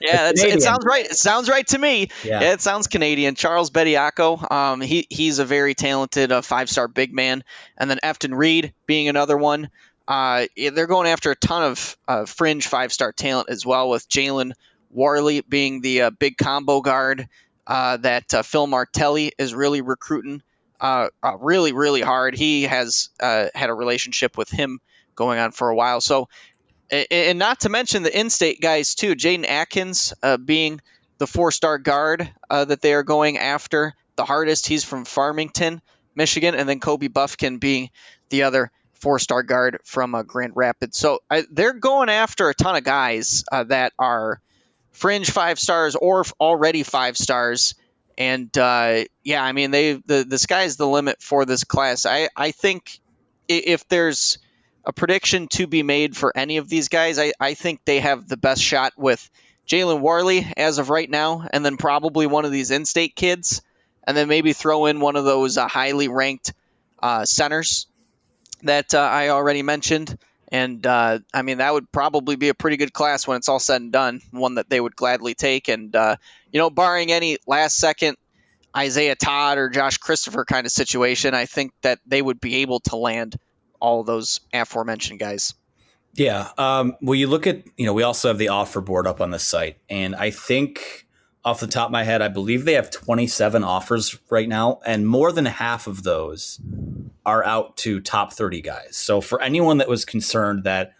yeah, it sounds right. It sounds right to me. Yeah. yeah it sounds Canadian. Charles Bediako, um, he he's a very talented uh, five star big man, and then Efton Reid being another one. Uh, they're going after a ton of uh, fringe five star talent as well, with Jalen Warley being the uh, big combo guard uh, that uh, Phil Martelli is really recruiting uh, uh really, really hard. He has uh, had a relationship with him going on for a while. So, and not to mention the in-state guys too. Jaden Akins uh, being the four-star guard that they are going after the hardest. He's from Farmington, Michigan, and then Kobe Bufkin being the other four-star guard from Grand Rapids. So they're going after a ton of guys that are fringe five stars or already five stars. And uh, yeah, I mean, they the the sky's the limit for this class. I I think if there's a prediction to be made for any of these guys, I, I think they have the best shot with Jalen Warley as of right now, and then probably one of these in-state kids, and then maybe throw in one of those uh, highly ranked uh, centers that uh, I already mentioned. And uh, I mean, that would probably be a pretty good class when it's all said and done, one that they would gladly take. And, uh, you know, barring any last second Isaiah Todd or Josh Christopher kind of situation, I think that they would be able to land all those aforementioned guys. Yeah. Um, well, you look at, you know, we also have the offer board up on the site. And I think off the top of my head, I believe they have 27 offers right now. And more than half of those are out to top 30 guys. So for anyone that was concerned that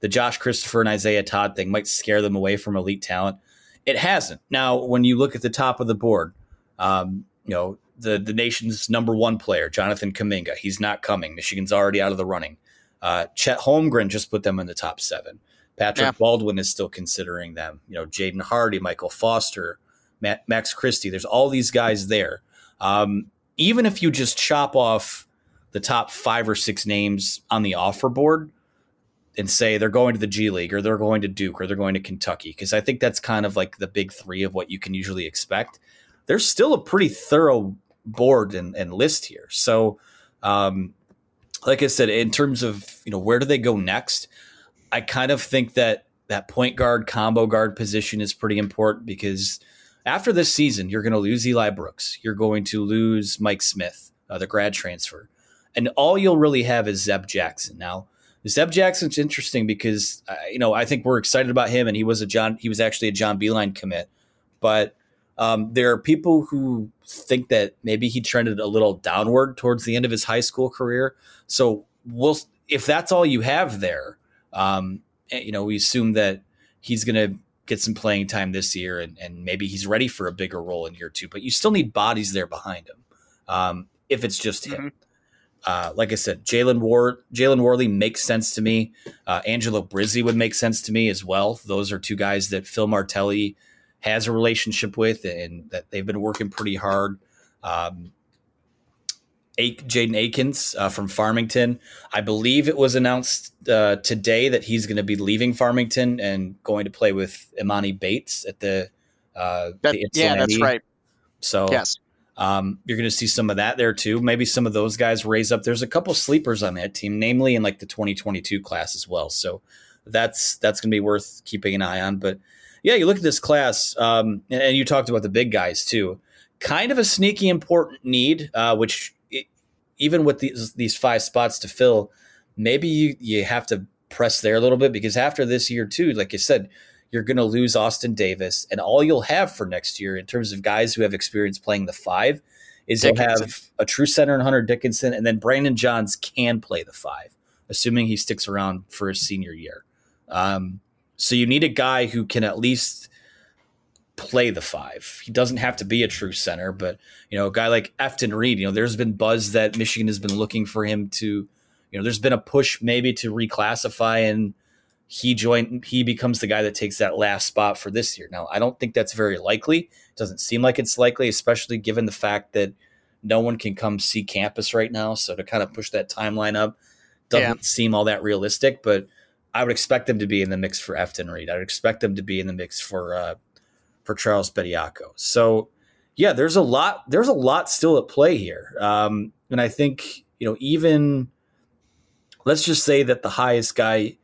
the Josh Christopher and Isaiah Todd thing might scare them away from elite talent, it hasn't. Now, when you look at the top of the board, um, you know, the, the nation's number one player, Jonathan Kuminga, he's not coming. Michigan's already out of the running. Uh, Chet Holmgren just put them in the top seven. Patrick yeah. Baldwin is still considering them. You know, Jaden Hardy, Michael Foster, Matt, Max Christie. There's all these guys there. Um, even if you just chop off the top five or six names on the offer board and say they're going to the G League or they're going to Duke or they're going to Kentucky, because I think that's kind of like the big three of what you can usually expect. There's still a pretty thorough board and, and list here. So, um, like I said, in terms of you know where do they go next, I kind of think that that point guard combo guard position is pretty important because after this season, you're going to lose Eli Brooks, you're going to lose Mike Smith, uh, the grad transfer and all you'll really have is Zeb Jackson. Now, Zeb Jackson's interesting because uh, you know I think we're excited about him, and he was a John. He was actually a John Beilein commit, but um, there are people who think that maybe he trended a little downward towards the end of his high school career. So we'll if that's all you have there, um, eh, you know, we assume that he's going to get some playing time this year, and, and maybe he's ready for a bigger role in year two. But you still need bodies there behind him. Um, if it's just him. Mm-hmm. uh, like I said, Jalen Ward, Jalen Warley makes sense to me. Uh, Angelo Brizzi would make sense to me as well. Those are two guys that Phil Martelli has a relationship with, and that they've been working pretty hard. Um, Jaden Akins uh, from Farmington. I believe it was announced uh, today that he's going to be leaving Farmington and going to play with Emoni Bates at the. Uh, that, the yeah, that's right. So yes, um, you're going to see some of that there too. Maybe some of those guys raise up. There's a couple sleepers on that team, namely in like the 2022 class as well. So that's that's going to be worth keeping an eye on. But yeah, you look at this class, um, and, and, you talked about the big guys too. Kind of a sneaky important need, uh, which even with these these five spots to fill, maybe you you have to press there a little bit because after this year too, like you said, you're going to lose Austin Davis, and all you'll have for next year in terms of guys who have experience playing the five is Dickinson. you'll have a true center in Hunter Dickinson, and then Brandon Johns can play the five, assuming he sticks around for his senior year. Um, so you need a guy who can at least play the five. He doesn't have to be a true center, but you know, a guy like Efton Reid, you know, there's been buzz that Michigan has been looking for him to, you know, there's been a push maybe to reclassify and he joined he becomes the guy that takes that last spot for this year. Now, I don't think that's very likely. It doesn't seem like it's likely, especially given the fact that no one can come see campus right now. So to kind of push that timeline up doesn't yeah. seem all that realistic, but I would expect them to be in the mix for Efton Reid. I would expect them to be in the mix for uh, for Charles Bediako. So yeah, there's a lot there's a lot still at play here. Um, and I think, you know, even let's just say that the highest guy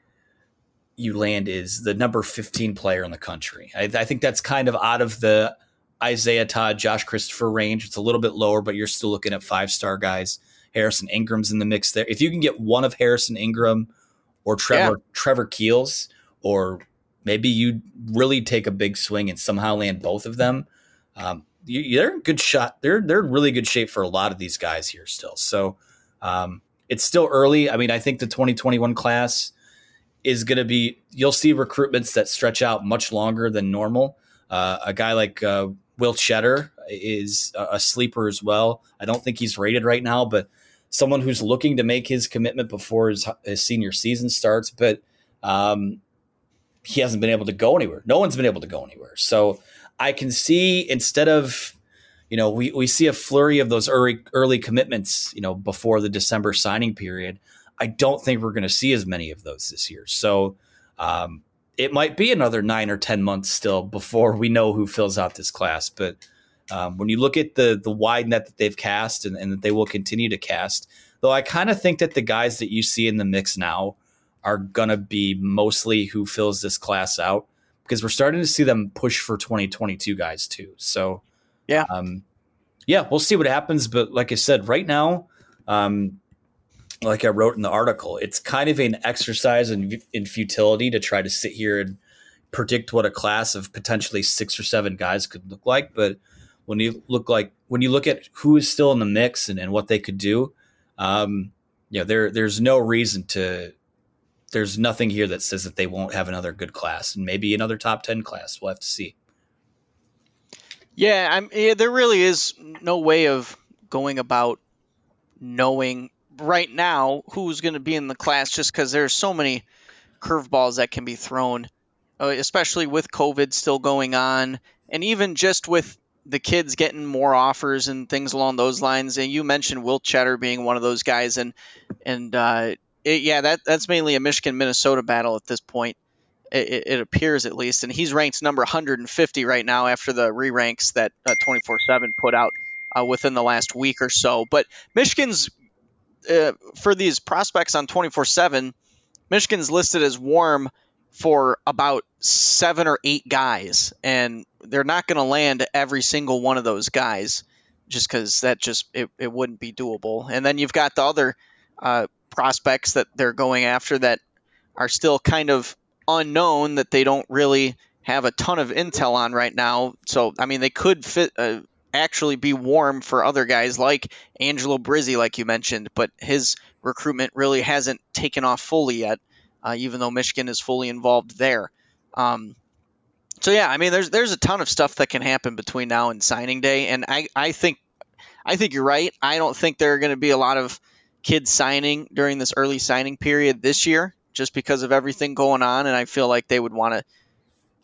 you land is the number 15 player in the country. I, I, think that's kind of out of the Isaiah Todd, Josh Christopher range. It's a little bit lower, but you're still looking at five star guys. Harrison Ingram's in the mix there. If you can get one of Harrison Ingram or Trevor yeah. Trevor Keels, or maybe you really take a big swing and somehow land both of them, um, you, they're in good shot. They're they're really good shape for a lot of these guys here still. So um, it's still early. I mean, I think the 2021 class is going to be you'll see recruitments that stretch out much longer than normal. Uh, a guy like uh, Will Tschetter is a sleeper as well. I don't think he's rated right now, but someone who's looking to make his commitment before his, his senior season starts, but um, he hasn't been able to go anywhere. No one's been able to go anywhere. So I can see instead of you know, we, we see a flurry of those early early commitments, you know, before the December signing period. I don't think we're going to see as many of those this year. So um, it might be another nine or 10 months still before we know who fills out this class. But um, when you look at the, the wide net that they've cast and, and that they will continue to cast, though I kind of think that the guys that you see in the mix now are going to be mostly who fills this class out because we're starting to see them push for 2022 guys too. So, yeah. Um, yeah, we'll see what happens. But like I said, right now, um, like I wrote in the article, it's kind of an exercise in, in futility to try to sit here and predict what a class of potentially six or seven guys could look like. But when you look like when you look at who is still in the mix and, and what they could do, um, you know, there there's no reason to there's nothing here that says that they won't have another good class and maybe another top ten class. We'll have to see. Yeah, I'm, yeah, there really is no way of going about knowing right now who's going to be in the class just because there's so many curveballs that can be thrown, uh, especially with COVID still going on, and even just with the kids getting more offers and things along those lines. And you mentioned Will Tschetter being one of those guys, and and uh, it, yeah, that that's mainly a Michigan Minnesota battle at this point. It, it, appears at least, and he's ranked number 150 right now after the re-ranks that 24/7 put out uh, within the last week or so. But Michigan's uh, for these prospects on 24 7, Michigan's listed as warm for about seven or eight guys, and they're not going to land every single one of those guys just because that just it, it wouldn't be doable. And then you've got the other uh, prospects that they're going after that are still kind of unknown that they don't really have a ton of intel on right now. So I mean, they could fit uh, actually be warm for other guys like Angelo Brizzi, like you mentioned, but his recruitment really hasn't taken off fully yet, uh, even though Michigan is fully involved there. Um, so yeah, I mean, there's there's a ton of stuff that can happen between now and signing day, and I, I think I think you're right. I don't think there are going to be a lot of kids signing during this early signing period this year, just because of everything going on. And I feel like they would want to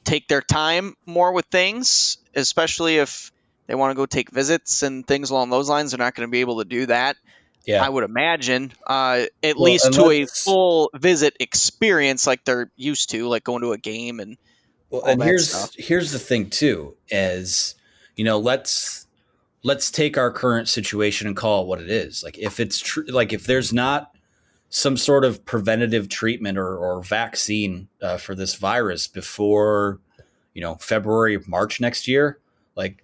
take their time more with things, especially if they want to go take visits and things along those lines. They're not going to be able to do that. Yeah. I would imagine, uh, at well, least to a full visit experience like they're used to, like going to a game and. Well, and here's stuff. here's the thing too, is you know let's let's take our current situation and call it what it is. Like if it's true, like if there's not some sort of preventative treatment or, or vaccine uh, for this virus before you know February March next year, like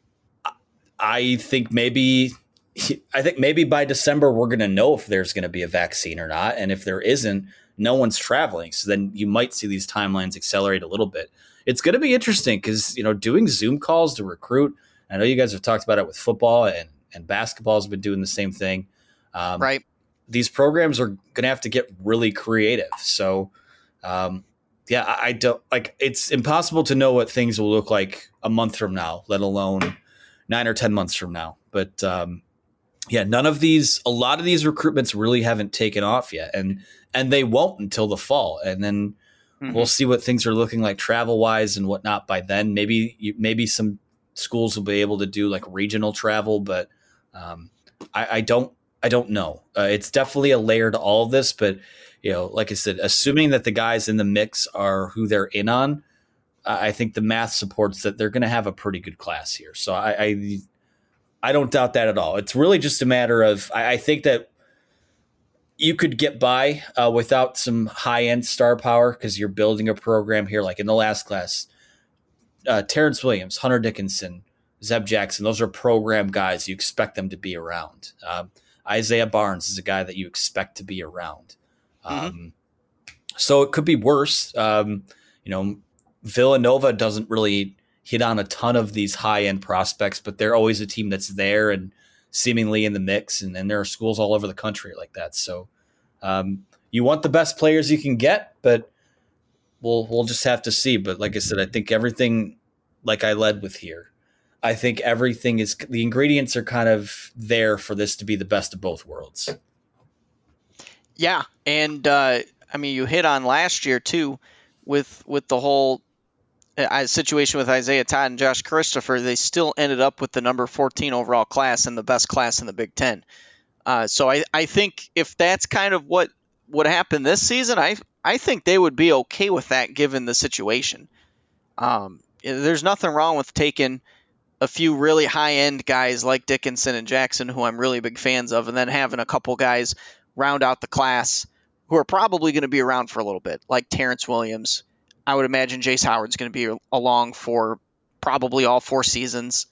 I think maybe I think maybe by December we're going to know if there's going to be a vaccine or not, and if there isn't, no one's traveling. So then you might see these timelines accelerate a little bit. It's going to be interesting because you know doing Zoom calls to recruit. I know you guys have talked about it with football and and basketball has been doing the same thing. Um, right. These programs are going to have to get really creative. So, um, yeah, I, I don't like. It's impossible to know what things will look like a month from now, let alone nine or ten months from now. But um, yeah, none of these, a lot of these recruitments really haven't taken off yet, and and they won't until the fall, and then mm-hmm. we'll see what things are looking like travel wise and whatnot by then. Maybe you, maybe some schools will be able to do like regional travel, but um, I, I, don't I don't know. Uh, it's definitely a layer to all of this, but you know, like I said, assuming that the guys in the mix are who they're in on, I think the math supports that they're going to have a pretty good class here. So I, I, I don't doubt that at all. It's really just a matter of I, I think that you could get by uh, without some high end star power because you're building a program here. Like in the last class, uh, Terrance Williams, Hunter Dickinson, Zeb Jackson, those are program guys you expect them to be around. Um, Isaiah Barnes is a guy that you expect to be around. mm-hmm. Um, so it could be worse. Um, you know, Villanova doesn't really hit on a ton of these high end prospects, but they're always a team that's there and seemingly in the mix. And, and there are schools all over the country like that. So um, you want the best players you can get, but we'll we'll just have to see. But like I said, I think everything like I led with here. I think everything is the ingredients are kind of there for this to be the best of both worlds. Yeah, and uh, I mean you hit on last year too with with the whole uh, situation with Isaiah Todd and Josh Christopher, they still ended up with the number 14 overall class and the best class in the Big Ten. Uh, so I, I think if that's kind of what would happen this season, I I think they would be okay with that given the situation. Um, there's nothing wrong with taking a few really high end guys like Dickinson and Jackson, who I'm really big fans of, and then having a couple guys round out the class who are probably going to be around for a little bit, like Terrance Williams I would imagine Jace Howard's going to be along for probably all four seasons.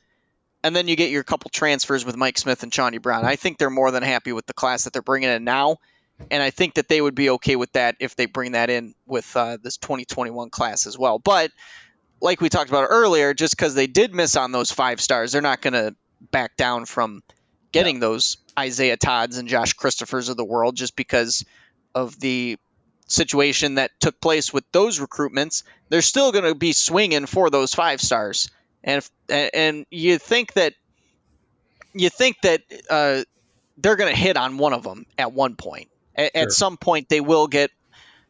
And then you get your couple transfers with Mike Smith and Chaundee Brown. I think they're more than happy with the class that they're bringing in now. And I think that they would be okay with that if they bring that in with uh, this 2021 class as well. But like we talked about earlier, just because they did miss on those five stars, they're not going to back down from getting yeah. those Isaiah Todds and Josh Christophers of the world just because of the situation that took place with those recruitments, they're still going to be swinging for those five stars. And if, and you think that you think that uh, they're going to hit on one of them at one point. A- sure. At some point, they will get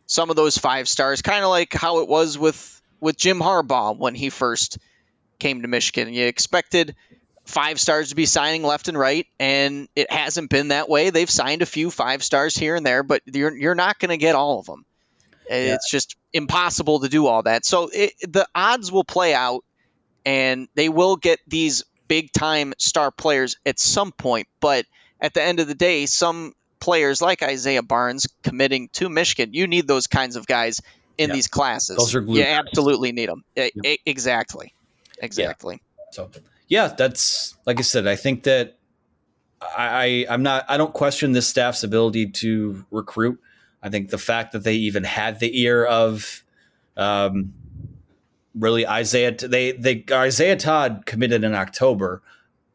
some of those five stars, kind of like how it was with with Jim Harbaugh when he first came to Michigan. You expected five stars to be signing left and right, and it hasn't been that way. They've signed a few five stars here and there, but you're you're not going to get all of them. Yeah. It's just impossible to do all that. So it, the odds will play out, and they will get these big time star players at some point. But at the end of the day, some players like Isaiah Barnes committing to Michigan, you need those kinds of guys in these classes. Those are you absolutely need them. Yep. Exactly. Exactly. Yeah. So yeah, that's like I said. I think that I, I am not. I don't question this staff's ability to recruit. I think the fact that they even had the ear of, um, really Isaiah. They they Isaiah Todd committed in October.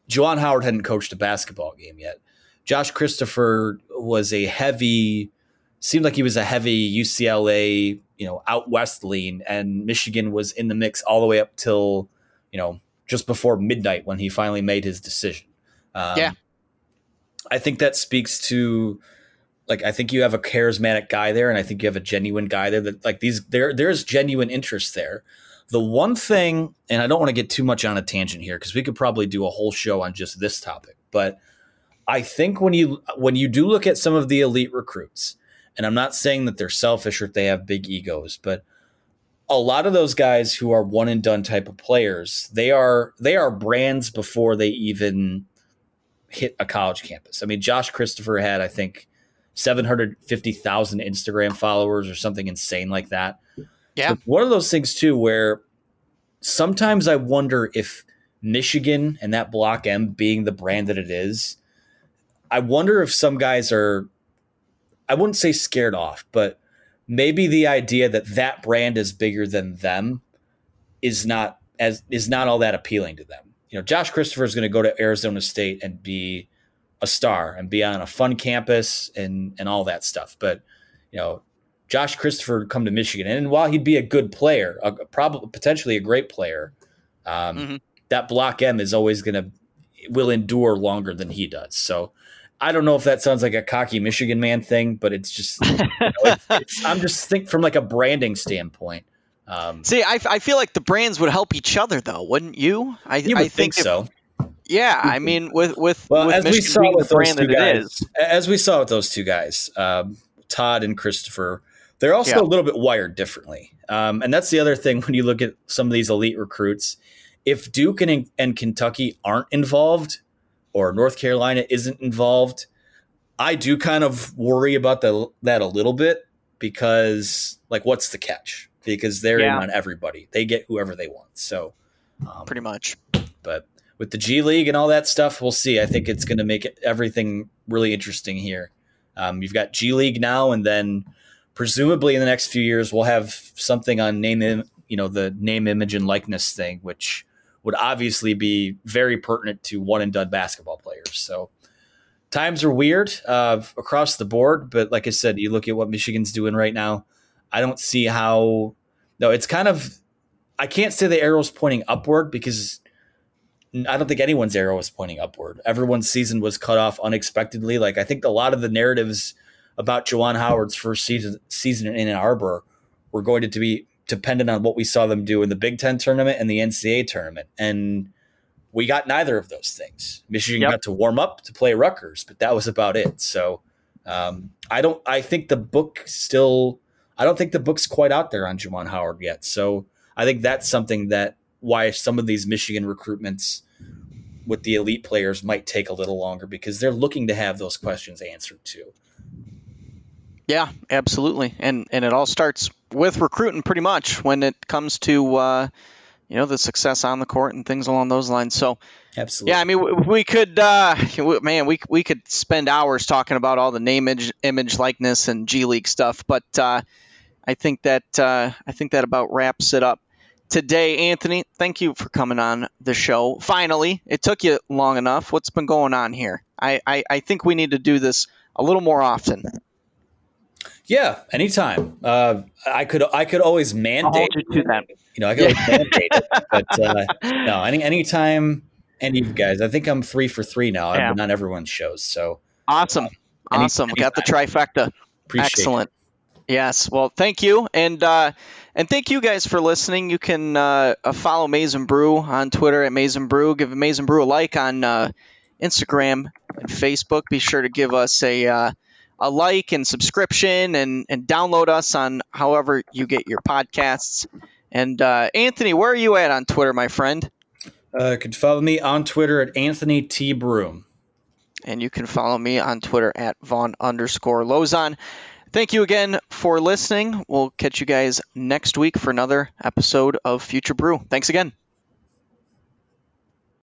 Juwan Howard hadn't coached a basketball game yet. Josh Christopher was a heavy. Seemed like he was a heavy UCLA, you know, out west lean, and Michigan was in the mix all the way up till, you know, just before midnight when he finally made his decision. Um, yeah. I think that speaks to like I think you have a charismatic guy there, and I think you have a genuine guy there. That like these there there's genuine interest there. The one thing, and I don't want to get too much on a tangent here because we could probably do a whole show on just this topic, but I think when you when you do look at some of the elite recruits, and I'm not saying that they're selfish or if they have big egos, but a lot of those guys who are one and done type of players, they are they are brands before they even hit a college campus. I mean, Josh Christopher had I think 750,000 Instagram followers or something insane like that. Yeah. So one of those things too where sometimes I wonder if Michigan and that block M being the brand that it is, I wonder if some guys are I wouldn't say scared off, but maybe the idea that that brand is bigger than them is not as is not all that appealing to them. You know, Josh Christopher is going to go to Arizona State and be a star and be on a fun campus and and all that stuff. But you know, Josh Christopher would come to Michigan, and while he'd be a good player, a, probably potentially a great player, um, mm-hmm. that block M is always going to will endure longer than he does. So I don't know if that sounds like a cocky Michigan man thing, but it's just you know, it's, it's, I'm just think from like a branding standpoint. Um, See, I, I feel like the brands would help each other though, wouldn't you? I, you I think, think if, so. Yeah, I mean, with with well, with as Michigan we saw with the those two guys, as we saw with those two guys, um, Todd and Christopher, they're also yeah. a little bit wired differently, um, and that's the other thing when you look at some of these elite recruits. If Duke and, and Kentucky aren't involved, or North Carolina isn't involved, I do kind of worry about the, that a little bit because, like, what's the catch? Because they're yeah. in on everybody; they get whoever they want. So, um, pretty much. But with the G League and all that stuff, we'll see. I think it's going to make it, everything really interesting here. Um, you've got G League now, and then presumably in the next few years, we'll have something on name, you know, the name, image, and likeness thing, which would obviously be very pertinent to one and done basketball players. So times are weird uh, across the board, but like I said, you look at what Michigan's doing right now. I don't see how. No, it's kind of. I can't say the arrow's pointing upward because I don't think anyone's arrow is pointing upward. Everyone's season was cut off unexpectedly. Like I think a lot of the narratives about Juwan Howard's first season season in Ann Arbor were going to be dependent on what we saw them do in the Big Ten tournament and the NCAA tournament, and we got neither of those things. Michigan yep. got to warm up to play Rutgers, but that was about it. So um, I don't. I think the book still. I don't think the book's quite out there on Juwan Howard yet. So I think that's something that why some of these Michigan recruitments with the elite players might take a little longer because they're looking to have those questions answered too. Yeah, absolutely, and and it all starts with recruiting pretty much when it comes to uh, you know the success on the court and things along those lines. So absolutely, yeah. I mean, we, we could, uh, man, we we could spend hours talking about all the name, image, image likeness, and G League stuff, but uh, I think that uh, I think that about wraps it up today. Anthony, thank you for coming on the show. Finally, it took you long enough. What's been going on here? I I, I think we need to do this a little more often. Yeah, anytime. Uh, I could I could always mandate you. You know, I could always mandate it, but uh, no, any anytime any of you guys. I think I'm three for three now. Yeah. I'm on everyone's shows, so awesome, uh, awesome. Any, Got the trifecta. Appreciate Excellent. It. Yes. Well, thank you, and uh, and thank you guys for listening. You can uh, uh follow Maize n Brew on Twitter at Maize n Brew. Give Maize n Brew a like on uh, Instagram and Facebook. Be sure to give us a uh, a like and subscription and, and download us on however you get your podcasts. And uh, Anthony, where are you at on Twitter, my friend? Uh, you can follow me on Twitter at Anthony T. Broome. And you can follow me on Twitter at Von underscore Lozon. Thank you again for listening. We'll catch you guys next week for another episode of Future Brew. Thanks again.